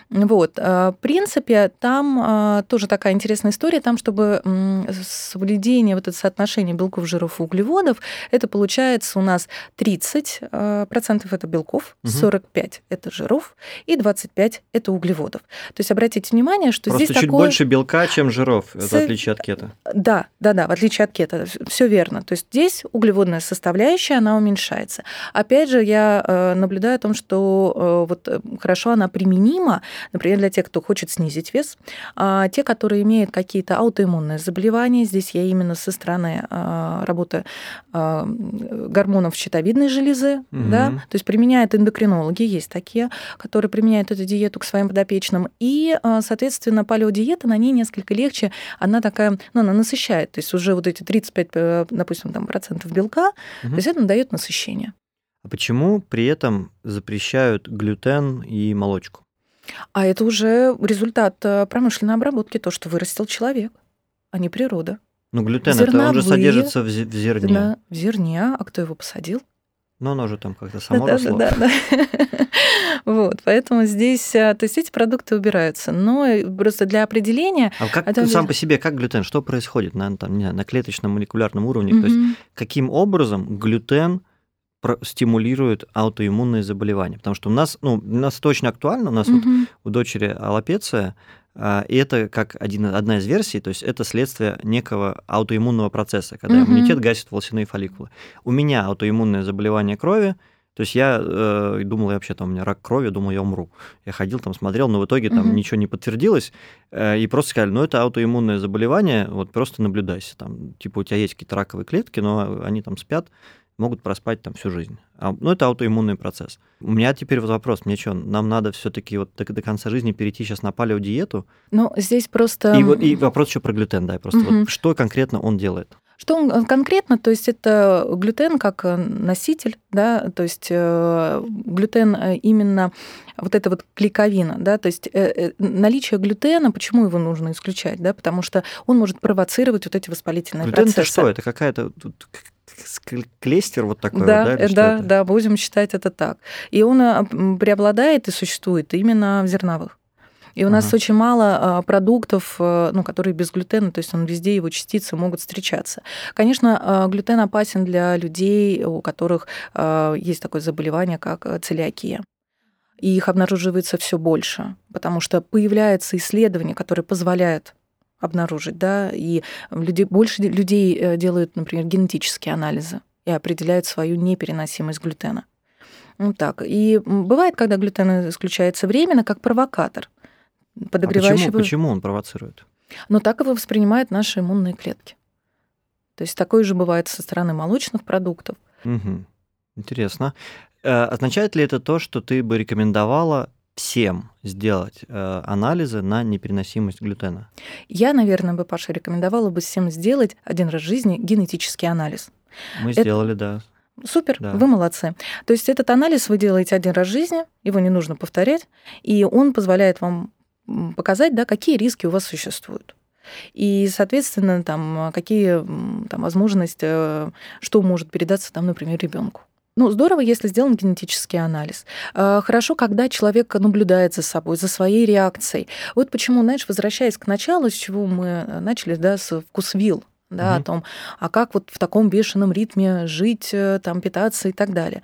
[SPEAKER 2] Вот. А, в принципе, там а, тоже такая интересная история, там, чтобы соблюдение вот это соотношение белков, жиров и углеводов, это получается у нас 30 а, процентов это белков, 45 это жиров и 25 это углеводов. То есть обратите внимание, что
[SPEAKER 1] Просто
[SPEAKER 2] здесь
[SPEAKER 1] чуть
[SPEAKER 2] такое...
[SPEAKER 1] больше белка, чем жиров, С... в отличие от кето.
[SPEAKER 2] Да, да, да, в отличие от кето, все верно. То есть здесь углеводная составляющая, она уменьшается. Опять же, я э, наблюдаю о том, что э, вот э, хорошо она применима, например, для тех, кто хочет снизить вес, а те, которые имеют какие-то аутоиммунные заболевания, здесь я именно со стороны а, работы а, гормонов щитовидной железы, угу. да, то есть применяют эндокринологи, есть такие, которые применяют эту диету к своим подопечным, и, а, соответственно, палеодиета на ней несколько легче, она такая, ну, она насыщает, то есть уже вот эти 35, допустим, там, процентов белка, угу. то есть это дает насыщение.
[SPEAKER 1] А почему при этом запрещают глютен и молочку?
[SPEAKER 2] А это уже результат э, промышленной обработки, то, что вырастил человек, а не природа.
[SPEAKER 1] Ну, глютен, Зерновые, это он же содержится в зерне.
[SPEAKER 2] Да, в зерне, а кто его посадил?
[SPEAKER 1] Ну, оно же там как-то само
[SPEAKER 2] да,
[SPEAKER 1] росло.
[SPEAKER 2] Да, да, да. Вот, поэтому здесь, э, то есть эти продукты убираются. Но просто для определения...
[SPEAKER 1] А как это... сам по себе, как глютен, что происходит на, там, не знаю, на клеточном молекулярном уровне? Угу. То есть каким образом глютен стимулирует аутоиммунные заболевания. Потому что у нас, ну, у нас это очень актуально, у нас угу. вот у дочери аллопеция, а, и это как один, одна из версий, то есть это следствие некого аутоиммунного процесса, когда угу. иммунитет гасит волосяные фолликулы. У меня аутоиммунное заболевание крови, то есть я э, думал, я вообще там у меня рак крови, думал, я умру. Я ходил там, смотрел, но в итоге там угу. ничего не подтвердилось. Э, и просто сказали, ну это аутоиммунное заболевание, вот просто наблюдайся. Там, типа у тебя есть какие-то раковые клетки, но они там спят, могут проспать там всю жизнь. А, ну, это аутоиммунный процесс. У меня теперь вот вопрос, мне что, нам надо все таки вот до, до конца жизни перейти сейчас на палеодиету?
[SPEAKER 2] Ну, здесь просто...
[SPEAKER 1] И, и вопрос еще про глютен, да, просто угу. вот что конкретно он делает?
[SPEAKER 2] Что он э, конкретно, то есть это глютен как э, носитель, да, то есть э, глютен именно вот это вот клейковина, да, то есть наличие глютена, почему его нужно исключать, да, потому что он может провоцировать вот эти воспалительные
[SPEAKER 1] глютен
[SPEAKER 2] процессы.
[SPEAKER 1] это что? Это какая-то клестер вот такой,
[SPEAKER 2] да,
[SPEAKER 1] да?
[SPEAKER 2] Или да, да, будем считать это так. И он преобладает и существует именно в зерновых. И у нас ага. очень мало а, продуктов, э, ну, которые без глютена, то есть он везде его частицы могут встречаться. Конечно, а, глютен опасен для людей, у которых а, есть такое заболевание, как э, целиакия. И их обнаруживается все больше, потому что появляются исследования, которые позволяют обнаружить, да, и люди, больше людей э, делают, например, генетические анализы и определяют свою непереносимость глютена. Вот так. И бывает, когда глютен исключается временно, как провокатор,
[SPEAKER 1] подогревающий... А почему, почему он провоцирует?
[SPEAKER 2] Но так его воспринимают наши иммунные клетки. То есть такое же бывает со стороны молочных продуктов.
[SPEAKER 1] Угу. Интересно. Э, означает ли это то, что ты бы рекомендовала всем сделать э, анализы на непереносимость глютена?
[SPEAKER 2] Я, наверное, бы, Паша, рекомендовала бы всем сделать один раз в жизни генетический анализ.
[SPEAKER 1] Мы Это... сделали, да.
[SPEAKER 2] Супер, да. вы молодцы. То есть этот анализ вы делаете один раз в жизни, его не нужно повторять, и он позволяет вам показать, да, какие риски у вас существуют. И, соответственно, там, какие там, возможности, э, что может передаться, там, например, ребенку. Ну, здорово, если сделан генетический анализ. А, хорошо, когда человек наблюдает за собой, за своей реакцией. Вот почему, знаешь, возвращаясь к началу, с чего мы начали, да, с вкусвилл, да, угу. о том, а как вот в таком бешеном ритме жить, э, там, питаться и так далее.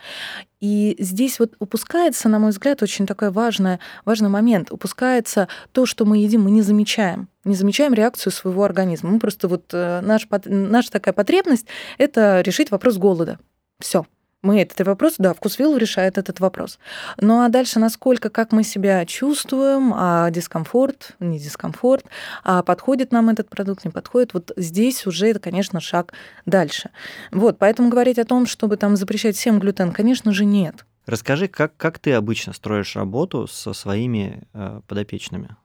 [SPEAKER 2] И здесь вот упускается, на мой взгляд, очень такой важный, важный момент. Упускается то, что мы едим, мы не замечаем. Не замечаем реакцию своего организма. Мы просто вот э, наш, наша такая потребность – это решить вопрос голода. Все мы этот вопрос, да, вкусвилл решает этот вопрос. Ну а дальше, насколько, как мы себя чувствуем, а дискомфорт, не дискомфорт, а подходит нам этот продукт, не подходит, вот здесь уже это, конечно, шаг дальше. Вот, поэтому говорить о том, чтобы там запрещать всем глютен, конечно же, нет.
[SPEAKER 1] Расскажи, как, как ты обычно строишь работу со своими э, подопечными?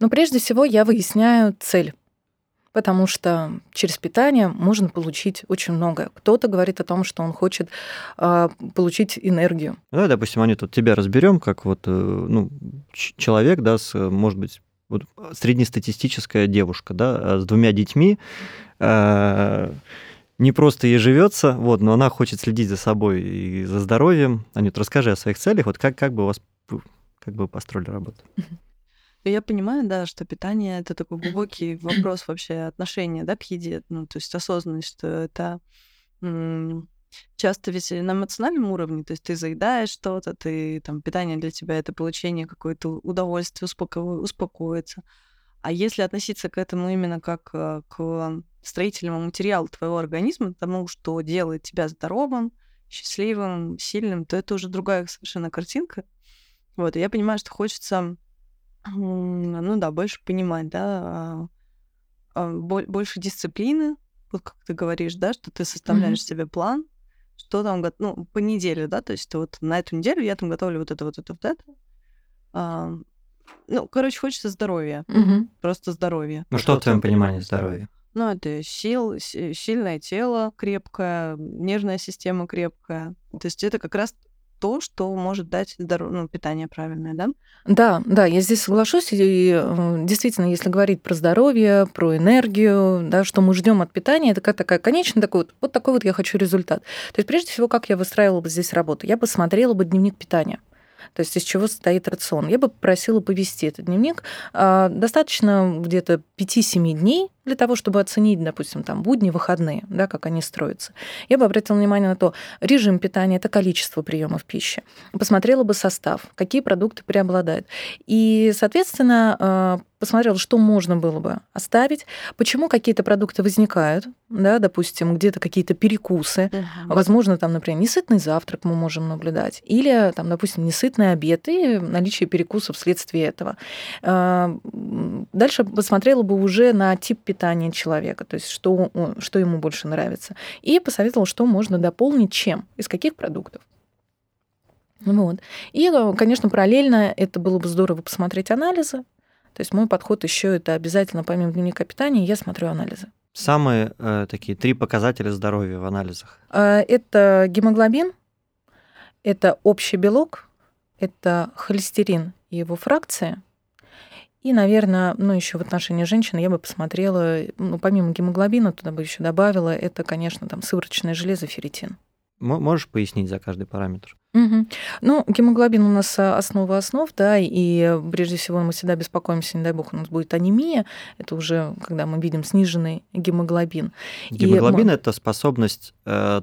[SPEAKER 2] Ну, прежде всего, я выясняю цель потому что через питание можно получить очень многое. Кто-то говорит о том, что он хочет э, получить энергию.
[SPEAKER 1] Ну, допустим, они тут тебя разберем, как вот э, ну, человек, да, с, может быть, вот среднестатистическая девушка, да, с двумя детьми, э, не просто ей живется, вот, но она хочет следить за собой и за здоровьем. Анют, расскажи о своих целях, вот как, как бы у вас как бы построили работу?
[SPEAKER 3] Я понимаю, да, что питание это такой глубокий вопрос вообще отношения, да, к еде, ну, то есть осознанность, что это часто ведь на эмоциональном уровне, то есть ты заедаешь что-то, ты там питание для тебя это получение какое-то удовольствия, успоко... успокоиться. А если относиться к этому именно как э, к строительному материалу твоего организма, тому, что делает тебя здоровым, счастливым, сильным, то это уже другая совершенно картинка. Вот, и я понимаю, что хочется, ну да, больше понимать, да, а, а, больше дисциплины, вот как ты говоришь, да, что ты составляешь mm-hmm. себе план, что там, ну, по неделе, да, то есть вот на эту неделю я там готовлю вот это, вот это, вот это. А, ну, короче, хочется здоровья,
[SPEAKER 2] mm-hmm.
[SPEAKER 3] просто здоровья.
[SPEAKER 1] Ну, что в твоем понимании здоровья?
[SPEAKER 3] Ну, это сил, сильное тело крепкое, нервная система крепкая. То есть это как раз то, что может дать здоров... ну, питание правильное, да?
[SPEAKER 2] Да, да, я здесь соглашусь. И э, действительно, если говорить про здоровье, про энергию, да, что мы ждем от питания, это как такая конечная такой вот, вот такой вот я хочу результат. То есть прежде всего, как я выстраивала бы здесь работу? Я посмотрела бы дневник питания то есть из чего состоит рацион. Я бы попросила повести этот дневник. А, достаточно где-то 5-7 дней для того, чтобы оценить, допустим, там будни, выходные, да, как они строятся. Я бы обратила внимание на то, режим питания – это количество приемов пищи. Посмотрела бы состав, какие продукты преобладают. И, соответственно, а, посмотрела, что можно было бы оставить, почему какие-то продукты возникают, да, допустим, где-то какие-то перекусы, uh-huh. возможно, там, например, несытный завтрак мы можем наблюдать, или, там, допустим, несытный обед и наличие перекусов вследствие этого. А, дальше посмотрела бы уже на тип питания человека, то есть что, что ему больше нравится, и посоветовала, что можно дополнить чем, из каких продуктов. Вот. И, конечно, параллельно это было бы здорово посмотреть анализы, то есть мой подход еще это обязательно, помимо дневника питания, я смотрю анализы.
[SPEAKER 1] Самые э, такие три показателя здоровья в анализах?
[SPEAKER 2] Э, это гемоглобин, это общий белок, это холестерин и его фракция. И, наверное, ну, еще в отношении женщин я бы посмотрела, ну, помимо гемоглобина, туда бы еще добавила, это, конечно, там сывороточное железо, ферритин.
[SPEAKER 1] Можешь пояснить за каждый параметр?
[SPEAKER 2] Угу. Ну, гемоглобин у нас а, основа основ, да, и прежде всего мы всегда беспокоимся, не дай бог, у нас будет анемия. Это уже когда мы видим сниженный гемоглобин.
[SPEAKER 1] Гемоглобин и... это способность э,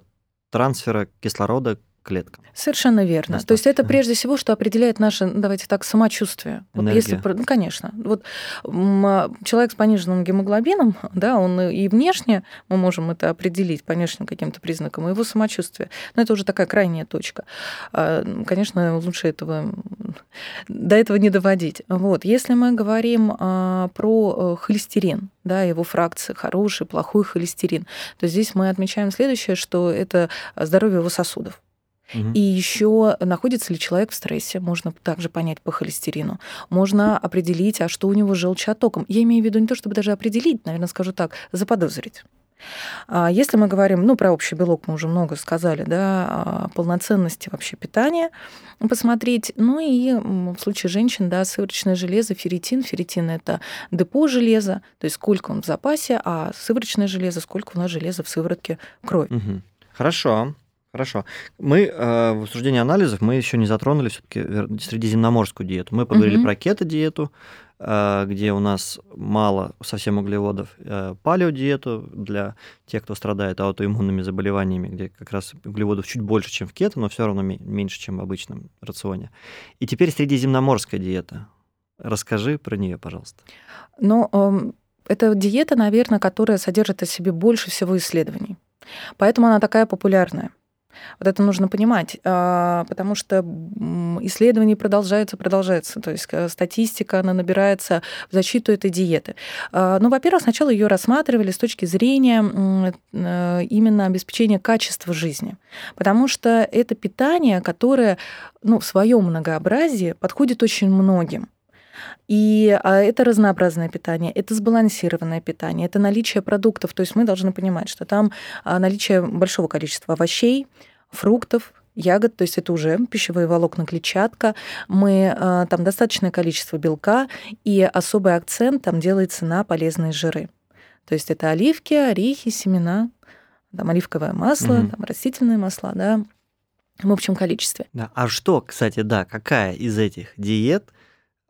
[SPEAKER 1] трансфера кислорода клеткам.
[SPEAKER 2] Совершенно верно. Достаточно. То есть это прежде всего, что определяет наше, давайте так, самочувствие. Вот если, ну, конечно. Вот человек с пониженным гемоглобином, да, он и внешне, мы можем это определить по внешним каким-то признакам, его самочувствие. Но это уже такая крайняя точка. А, конечно, лучше этого до этого не доводить. Вот. Если мы говорим а, про э, холестерин, да, его фракции, хороший, плохой холестерин, то здесь мы отмечаем следующее, что это здоровье его сосудов. И еще находится ли человек в стрессе, можно также понять по холестерину. Можно определить, а что у него с желчеотоком. Я имею в виду не то, чтобы даже определить, наверное, скажу так, заподозрить. А если мы говорим, ну, про общий белок мы уже много сказали, да, о полноценности вообще питания, посмотреть. Ну и в случае женщин, да, сывороточное железо, ферритин. Ферритин – это депо железа, то есть сколько он в запасе, а сывороточное железо, сколько у нас железа в сыворотке крови.
[SPEAKER 1] Угу. Хорошо. Хорошо. Мы э, в обсуждении анализов мы еще не затронули все-таки средиземноморскую диету. Мы поговорили угу. про кето-диету, э, где у нас мало совсем углеводов, э, палеодиету для тех, кто страдает аутоиммунными заболеваниями, где как раз углеводов чуть больше, чем в кето, но все равно меньше, чем в обычном рационе. И теперь средиземноморская диета. Расскажи про нее, пожалуйста.
[SPEAKER 2] Ну, э, это диета, наверное, которая содержит в себе больше всего исследований. Поэтому она такая популярная. Вот это нужно понимать, а, потому что исследования продолжаются, продолжаются. То есть э, статистика, она набирается в защиту этой диеты. А, ну, во-первых, сначала ее рассматривали с точки зрения э, именно обеспечения качества жизни, потому что это питание, которое ну, в своем многообразии подходит очень многим. И а, это разнообразное питание, это сбалансированное питание, это наличие продуктов. То есть мы должны понимать, что там наличие большого количества овощей, фруктов, ягод, то есть это уже пищевые волокна, клетчатка. Мы а, там достаточное количество белка, и особый акцент там делается на полезные жиры. То есть это оливки, орехи, семена, там оливковое масло,
[SPEAKER 1] Мгм.
[SPEAKER 2] там растительные масла, да, в общем количестве.
[SPEAKER 1] Да. А что, кстати, да, какая из этих диет а,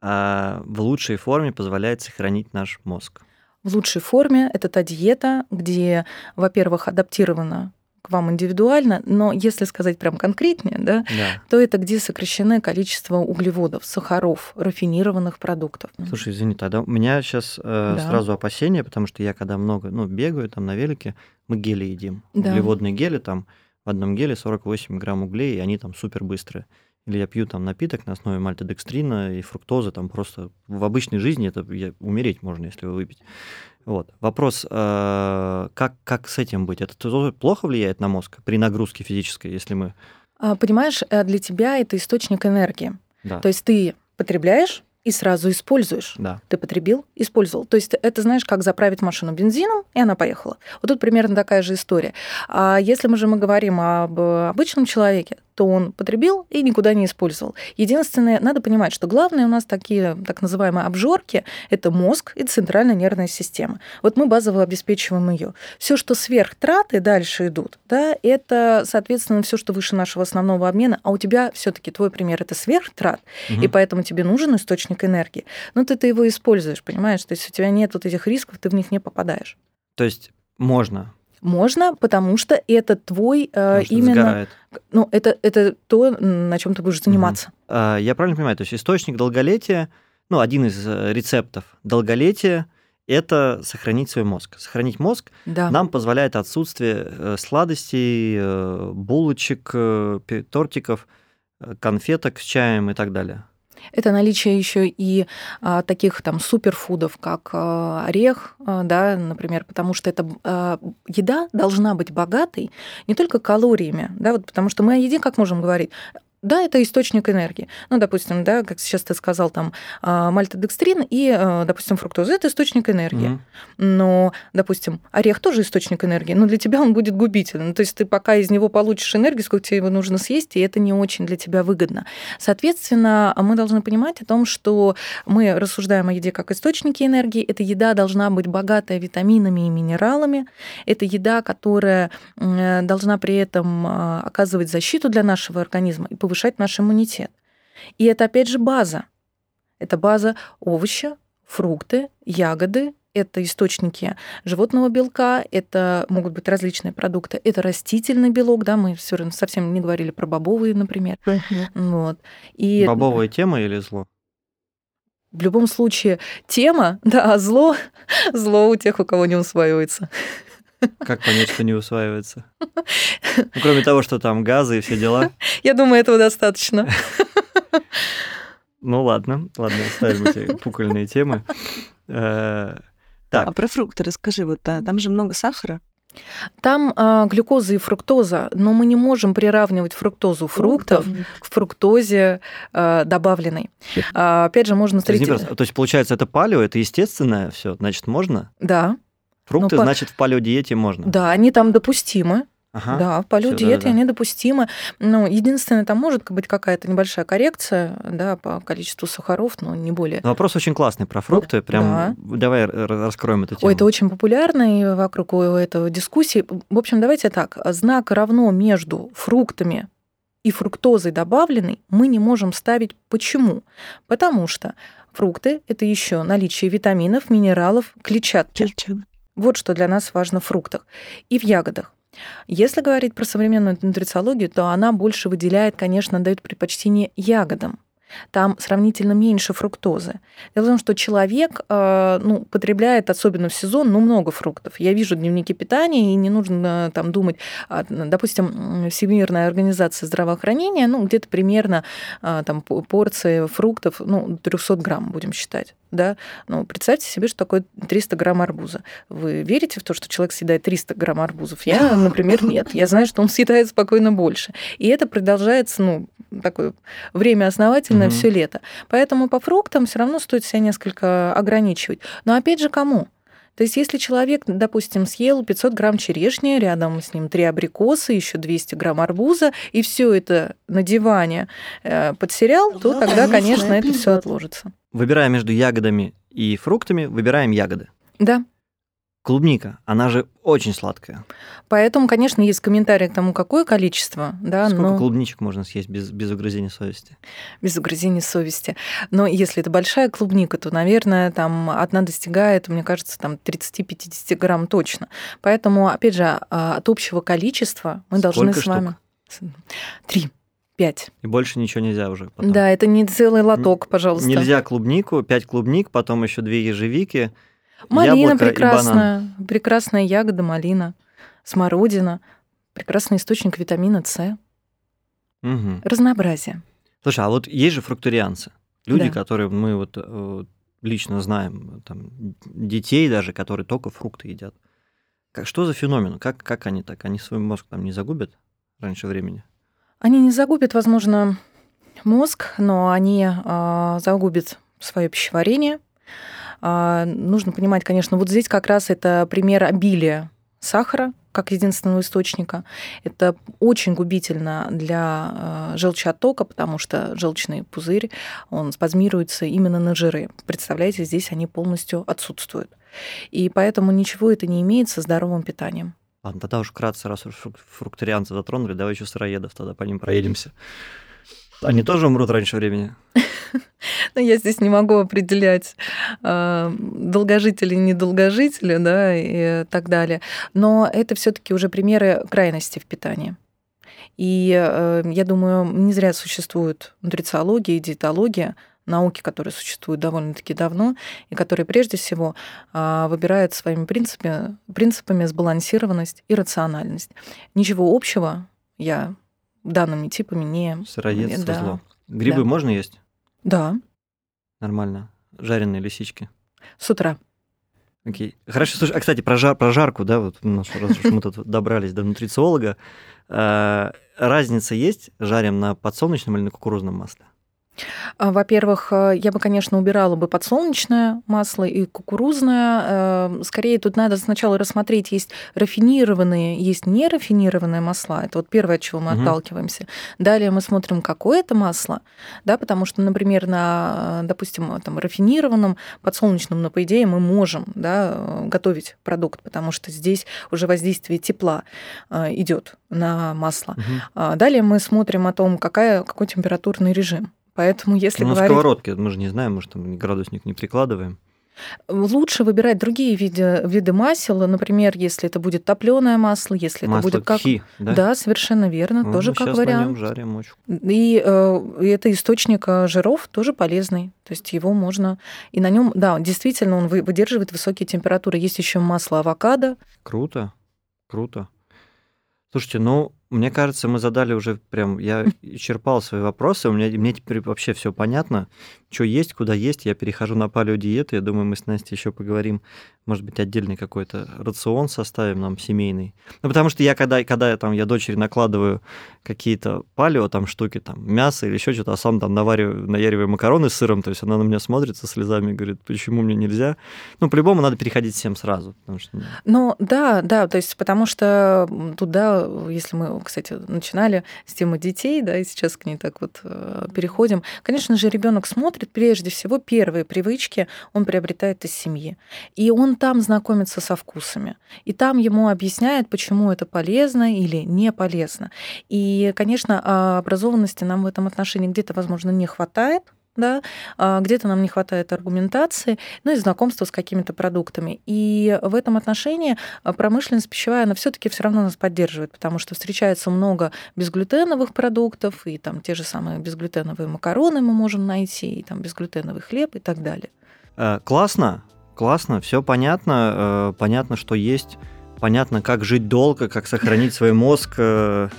[SPEAKER 1] в лучшей форме позволяет сохранить наш мозг?
[SPEAKER 2] В лучшей форме это та диета, где, во-первых, адаптирована к вам индивидуально, но если сказать прям конкретнее, да,
[SPEAKER 1] Да.
[SPEAKER 2] то это где сокращены количество углеводов, сахаров, рафинированных продуктов.
[SPEAKER 1] Слушай, извини, тогда у меня сейчас
[SPEAKER 2] Да.
[SPEAKER 1] сразу опасения, потому что я когда много, ну, бегаю там на велике, мы гели едим.
[SPEAKER 2] Да.
[SPEAKER 1] Углеводные гели, там в одном геле 48 грамм углей, и они там супер быстрые. Или я пью там напиток на основе мальтодекстрина и фруктозы, там просто в обычной жизни это я- умереть можно, если его выпить. Вот. Вопрос, э, как, как с этим быть? Это тоже плохо влияет на мозг при нагрузке физической, если мы...
[SPEAKER 2] А, Понимаешь, э, для тебя это источник энергии.
[SPEAKER 1] Да,
[SPEAKER 2] То есть ты потребляешь и сразу используешь.
[SPEAKER 1] да.
[SPEAKER 2] Ты потребил, использовал. То есть это знаешь, как заправить машину бензином, и она поехала. Вот тут примерно такая же история. А если мы же мы говорим об э, обычном человеке, то он потребил и никуда не использовал. Единственное, надо понимать, что главное у нас такие так называемые обжорки – это мозг и центральная нервная система. Вот мы базово обеспечиваем ее. Все, что сверхтраты дальше идут, да, это, соответственно, все, что выше нашего основного обмена, а у тебя все-таки твой пример это сверхтрат, и
[SPEAKER 1] Мгм.
[SPEAKER 2] поэтому тебе нужен источник энергии. Но ты, ты его используешь, понимаешь? То есть у тебя нет вот этих рисков, ты в них не попадаешь.
[SPEAKER 1] То есть можно,
[SPEAKER 2] Можно, потому что это твой э, именно,
[SPEAKER 1] сгорает.
[SPEAKER 2] ну это это то, на чем ты будешь заниматься.
[SPEAKER 1] А, Я правильно понимаю, то есть источник долголетия, ну, один из э, рецептов долголетия – это сохранить свой мозг. Сохранить мозг
[SPEAKER 2] Да.
[SPEAKER 1] нам позволяет отсутствие э, сладостей, э, булочек, тортиков, конфеток с чаем и так далее.
[SPEAKER 2] Это наличие еще и а, таких там суперфудов, как а, орех, а, да, например, потому что эта а, еда должна быть богатой не только калориями, да, вот потому что мы о еде как можем говорить? Да, это источник энергии. Ну, допустим, да, как сейчас ты сказал, там а, мальтодекстрин и, а, допустим, фруктоза – это источник энергии.
[SPEAKER 1] Мгм.
[SPEAKER 2] Но, допустим, орех тоже источник энергии, но для тебя он будет губительным. То есть ты пока из него получишь энергию, сколько тебе его нужно съесть, и это не очень для тебя выгодно. Соответственно, мы должны понимать о том, что мы рассуждаем о еде как источнике энергии. Эта еда должна быть богатая витаминами и минералами. Это еда, которая м, должна при этом а, оказывать защиту для нашего организма и повышать наш иммунитет. И это, опять же, база. Это база овощи, фрукты, ягоды, это источники животного белка, это могут быть различные продукты, это растительный белок, да, мы все равно совсем не говорили про бобовые, например. Вот. И
[SPEAKER 1] Бобовая тема или зло?
[SPEAKER 2] в любом случае тема, да, а зло, зло у тех, у кого не усваивается.
[SPEAKER 1] Как понять, что не усваивается? Ну, кроме того, что там газы и все дела.
[SPEAKER 2] Я думаю, этого достаточно.
[SPEAKER 1] Ну ладно, ладно, оставим эти пукольные темы. Э, Так.
[SPEAKER 3] А про фрукты расскажи. Вот а, там же много сахара.
[SPEAKER 2] Там а, глюкоза и фруктоза, но мы не можем приравнивать фруктозу фруктов к фруктозе а, добавленной. А, опять же, можно встретить...
[SPEAKER 1] То есть, получается, это палео, это естественное все, значит, можно?
[SPEAKER 2] Да,
[SPEAKER 1] Фрукты,
[SPEAKER 2] Ну, па-
[SPEAKER 1] значит, в палеодиете можно.
[SPEAKER 2] да, они там допустимы.
[SPEAKER 1] Ага.
[SPEAKER 2] Да, в палеодиете
[SPEAKER 1] да-да-да.
[SPEAKER 2] они допустимы. Ну, единственное, там может быть какая-то небольшая коррекция, да, по количеству сахаров, но не более.
[SPEAKER 1] Но Вопрос очень классный про фрукты. Прям давай р- р- раскроем эту тему.
[SPEAKER 2] Ой, это очень популярно, и вокруг этого дискуссии. В общем, давайте так. Знак равно между фруктами и фруктозой добавленной мы не можем ставить. Почему? Потому что фрукты – это еще наличие витаминов, минералов, клетчатки. Вот что для нас важно в фруктах и в ягодах. Если говорить про современную нутрициологию, то она больше выделяет, конечно, дает предпочтение ягодам. Там сравнительно меньше фруктозы. Дело в том, что человек э, ну, потребляет, особенно в сезон, ну, много фруктов. Я вижу дневники питания, и не нужно там думать, а, допустим, Всемирная организация здравоохранения, ну, где-то примерно а, там по- порции фруктов, ну, 300 грамм, будем считать, да. Ну, представьте себе, что такое 300 грамм арбуза. Вы верите в то, что человек съедает 300 грамм арбузов? Я, например, нет. Я знаю, что он съедает спокойно больше. И это продолжается, ну, такое время основательное
[SPEAKER 1] Мгм.
[SPEAKER 2] все лето. Поэтому по фруктам все равно стоит себя несколько ограничивать. Но опять же, кому? То есть, если человек, допустим, съел 500 грамм черешни, рядом с ним три абрикоса, еще 200 грамм арбуза, и все это на диване э, под сериал, то
[SPEAKER 3] Ну,
[SPEAKER 2] тогда,
[SPEAKER 3] конечно,
[SPEAKER 2] это все отложится.
[SPEAKER 1] Выбирая между ягодами и фруктами, выбираем ягоды.
[SPEAKER 2] Да,
[SPEAKER 1] Клубника, она же очень сладкая.
[SPEAKER 2] Поэтому, конечно, есть комментарии к тому, какое количество. Да,
[SPEAKER 1] Сколько
[SPEAKER 2] но...
[SPEAKER 1] клубничек можно съесть без, без угрызения совести?
[SPEAKER 2] Без угрызения совести. Но если это большая клубника, то, наверное, там одна достигает, мне кажется, там 30-50 грамм точно. Поэтому, опять же, а, от общего количества мы
[SPEAKER 1] Сколько
[SPEAKER 2] должны с
[SPEAKER 1] штук?
[SPEAKER 2] вами... Три. Пять.
[SPEAKER 1] И больше ничего нельзя уже потом.
[SPEAKER 2] Да, это не целый лоток, пожалуйста.
[SPEAKER 1] Нельзя клубнику, пять клубник, потом еще две ежевики,
[SPEAKER 2] Малина
[SPEAKER 1] яблоко
[SPEAKER 2] прекрасная. Прекрасная ягода малина. Смородина. Прекрасный источник витамина С.
[SPEAKER 1] Мгм.
[SPEAKER 2] Разнообразие.
[SPEAKER 1] Слушай, а вот есть же фрукторианцы. Люди,
[SPEAKER 2] Да.
[SPEAKER 1] которые мы вот э, лично знаем, там, детей даже, которые только фрукты едят. Как, что за феномен? Как, как они так? Они свой мозг там не загубят раньше времени?
[SPEAKER 2] Они не загубят, возможно, мозг, но они а, загубят свое пищеварение. А, нужно понимать, конечно, вот здесь как раз это пример обилия сахара как единственного источника. Это очень губительно для а, желчеоттока, потому что желчный пузырь, он спазмируется именно на жиры. Представляете, здесь они полностью отсутствуют. И поэтому ничего это не имеет со здоровым питанием.
[SPEAKER 1] Ладно, тогда уж вкратце, раз уж фрук- фрукторианцы затронули, давай еще сыроедов тогда по ним проедемся. Они тоже умрут раньше времени?
[SPEAKER 2] Но я здесь не могу определять э, долгожители, недолгожители, да, и так далее. Но это все-таки уже примеры крайности в питании. И э, я думаю, не зря существует нутрициология и диетология, науки, которые существуют довольно-таки давно, и которые прежде всего э, выбирают своими принципами, принципами сбалансированность и рациональность. Ничего общего я данными типами не...
[SPEAKER 1] Сыроедство
[SPEAKER 2] да.
[SPEAKER 1] зло. Грибы
[SPEAKER 2] Да.
[SPEAKER 1] можно есть?
[SPEAKER 2] Да,
[SPEAKER 1] Нормально. Жареные лисички.
[SPEAKER 2] с утра.
[SPEAKER 1] Окей. Хорошо, слушай, а, кстати, про, жар, про жарку, да, вот у нас, раз уж мы тут добрались до нутрициолога, э, разница есть, жарим на подсолнечном или на кукурузном масле?
[SPEAKER 2] А, Во-первых, э, я бы, конечно, убирала бы подсолнечное масло и кукурузное. Э, Скорее, тут надо сначала рассмотреть, есть рафинированные, есть нерафинированные масла. Это вот первое, от чего мы
[SPEAKER 1] Мгм.
[SPEAKER 2] отталкиваемся. Далее мы смотрим, какое это масло, да, потому что, например, на, э, допустим, там, рафинированном подсолнечном, но, по идее, мы можем да, э, готовить продукт, потому что здесь уже воздействие тепла идет на масло. А Далее мы смотрим о том, какая, какой температурный режим. Поэтому, если
[SPEAKER 1] Ну, на
[SPEAKER 2] говорить...
[SPEAKER 1] сковородке, мы же не знаем, может, там градусник не прикладываем.
[SPEAKER 2] Лучше выбирать другие виды, виды масел, например, если это будет топленое масло, если
[SPEAKER 1] Масло
[SPEAKER 2] это будет как...
[SPEAKER 1] кхи, да?
[SPEAKER 2] Да, совершенно верно,
[SPEAKER 1] Ну,
[SPEAKER 2] тоже как
[SPEAKER 1] щас на
[SPEAKER 2] вариант.
[SPEAKER 1] жарим очень.
[SPEAKER 2] И, э, и это источник э, жиров тоже полезный. То есть его можно... И на нем, да, действительно, он вы- выдерживает высокие температуры. Есть еще масло авокадо.
[SPEAKER 1] Круто, круто. Слушайте, ну, мне кажется, мы задали уже прям, я исчерпал свои вопросы, у меня, мне теперь вообще все понятно, что есть, куда есть, я перехожу на палеодиету, я думаю, мы с Настей еще поговорим, может быть, отдельный какой-то рацион составим нам семейный. Ну, потому что я, когда, когда я, там, я дочери накладываю какие-то палео, там, штуки, там, мясо или еще что-то, а сам там навариваю, наяриваю макароны с сыром, то есть она на меня смотрит со слезами и говорит, почему мне нельзя? Ну, по-любому надо переходить всем сразу, потому что... ну,
[SPEAKER 2] Ну, да, да, то есть потому что туда, если мы, кстати, начинали с темы детей, да, и сейчас к ней так вот э, переходим, конечно же, ребенок смотрит, прежде всего, первые привычки он приобретает из семьи. И он там знакомится со вкусами. И там ему объясняют, почему это полезно или не полезно. И, конечно, а, образованности нам в этом отношении где-то, возможно, не хватает, да, а, где-то нам не хватает аргументации, ну и знакомства с какими-то продуктами. И в этом отношении а, промышленность пищевая, она все таки все равно нас поддерживает, потому что встречается много безглютеновых продуктов, и там те же самые безглютеновые макароны мы можем найти, и там безглютеновый хлеб и так далее.
[SPEAKER 1] Э, Классно, классно, все понятно, э, понятно, что есть, понятно, как жить долго, как сохранить свой мозг э,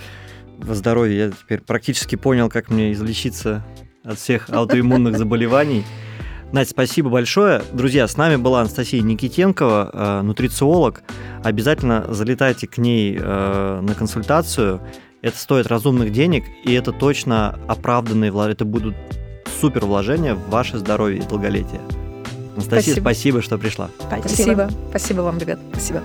[SPEAKER 1] во здоровье. Я теперь практически понял, как мне излечиться от всех аутоиммунных заболеваний. Надь, спасибо большое. Друзья, с нами была Анастасия Никитенкова, э, нутрициолог. Обязательно залетайте к ней э, на консультацию. Это стоит разумных денег, и это точно оправданные вложения. Это будут супер вложения в ваше здоровье и долголетие. Анастасия,
[SPEAKER 2] Спасибо.
[SPEAKER 1] спасибо, что пришла.
[SPEAKER 2] Спасибо. Спасибо вам, ребят. Спасибо.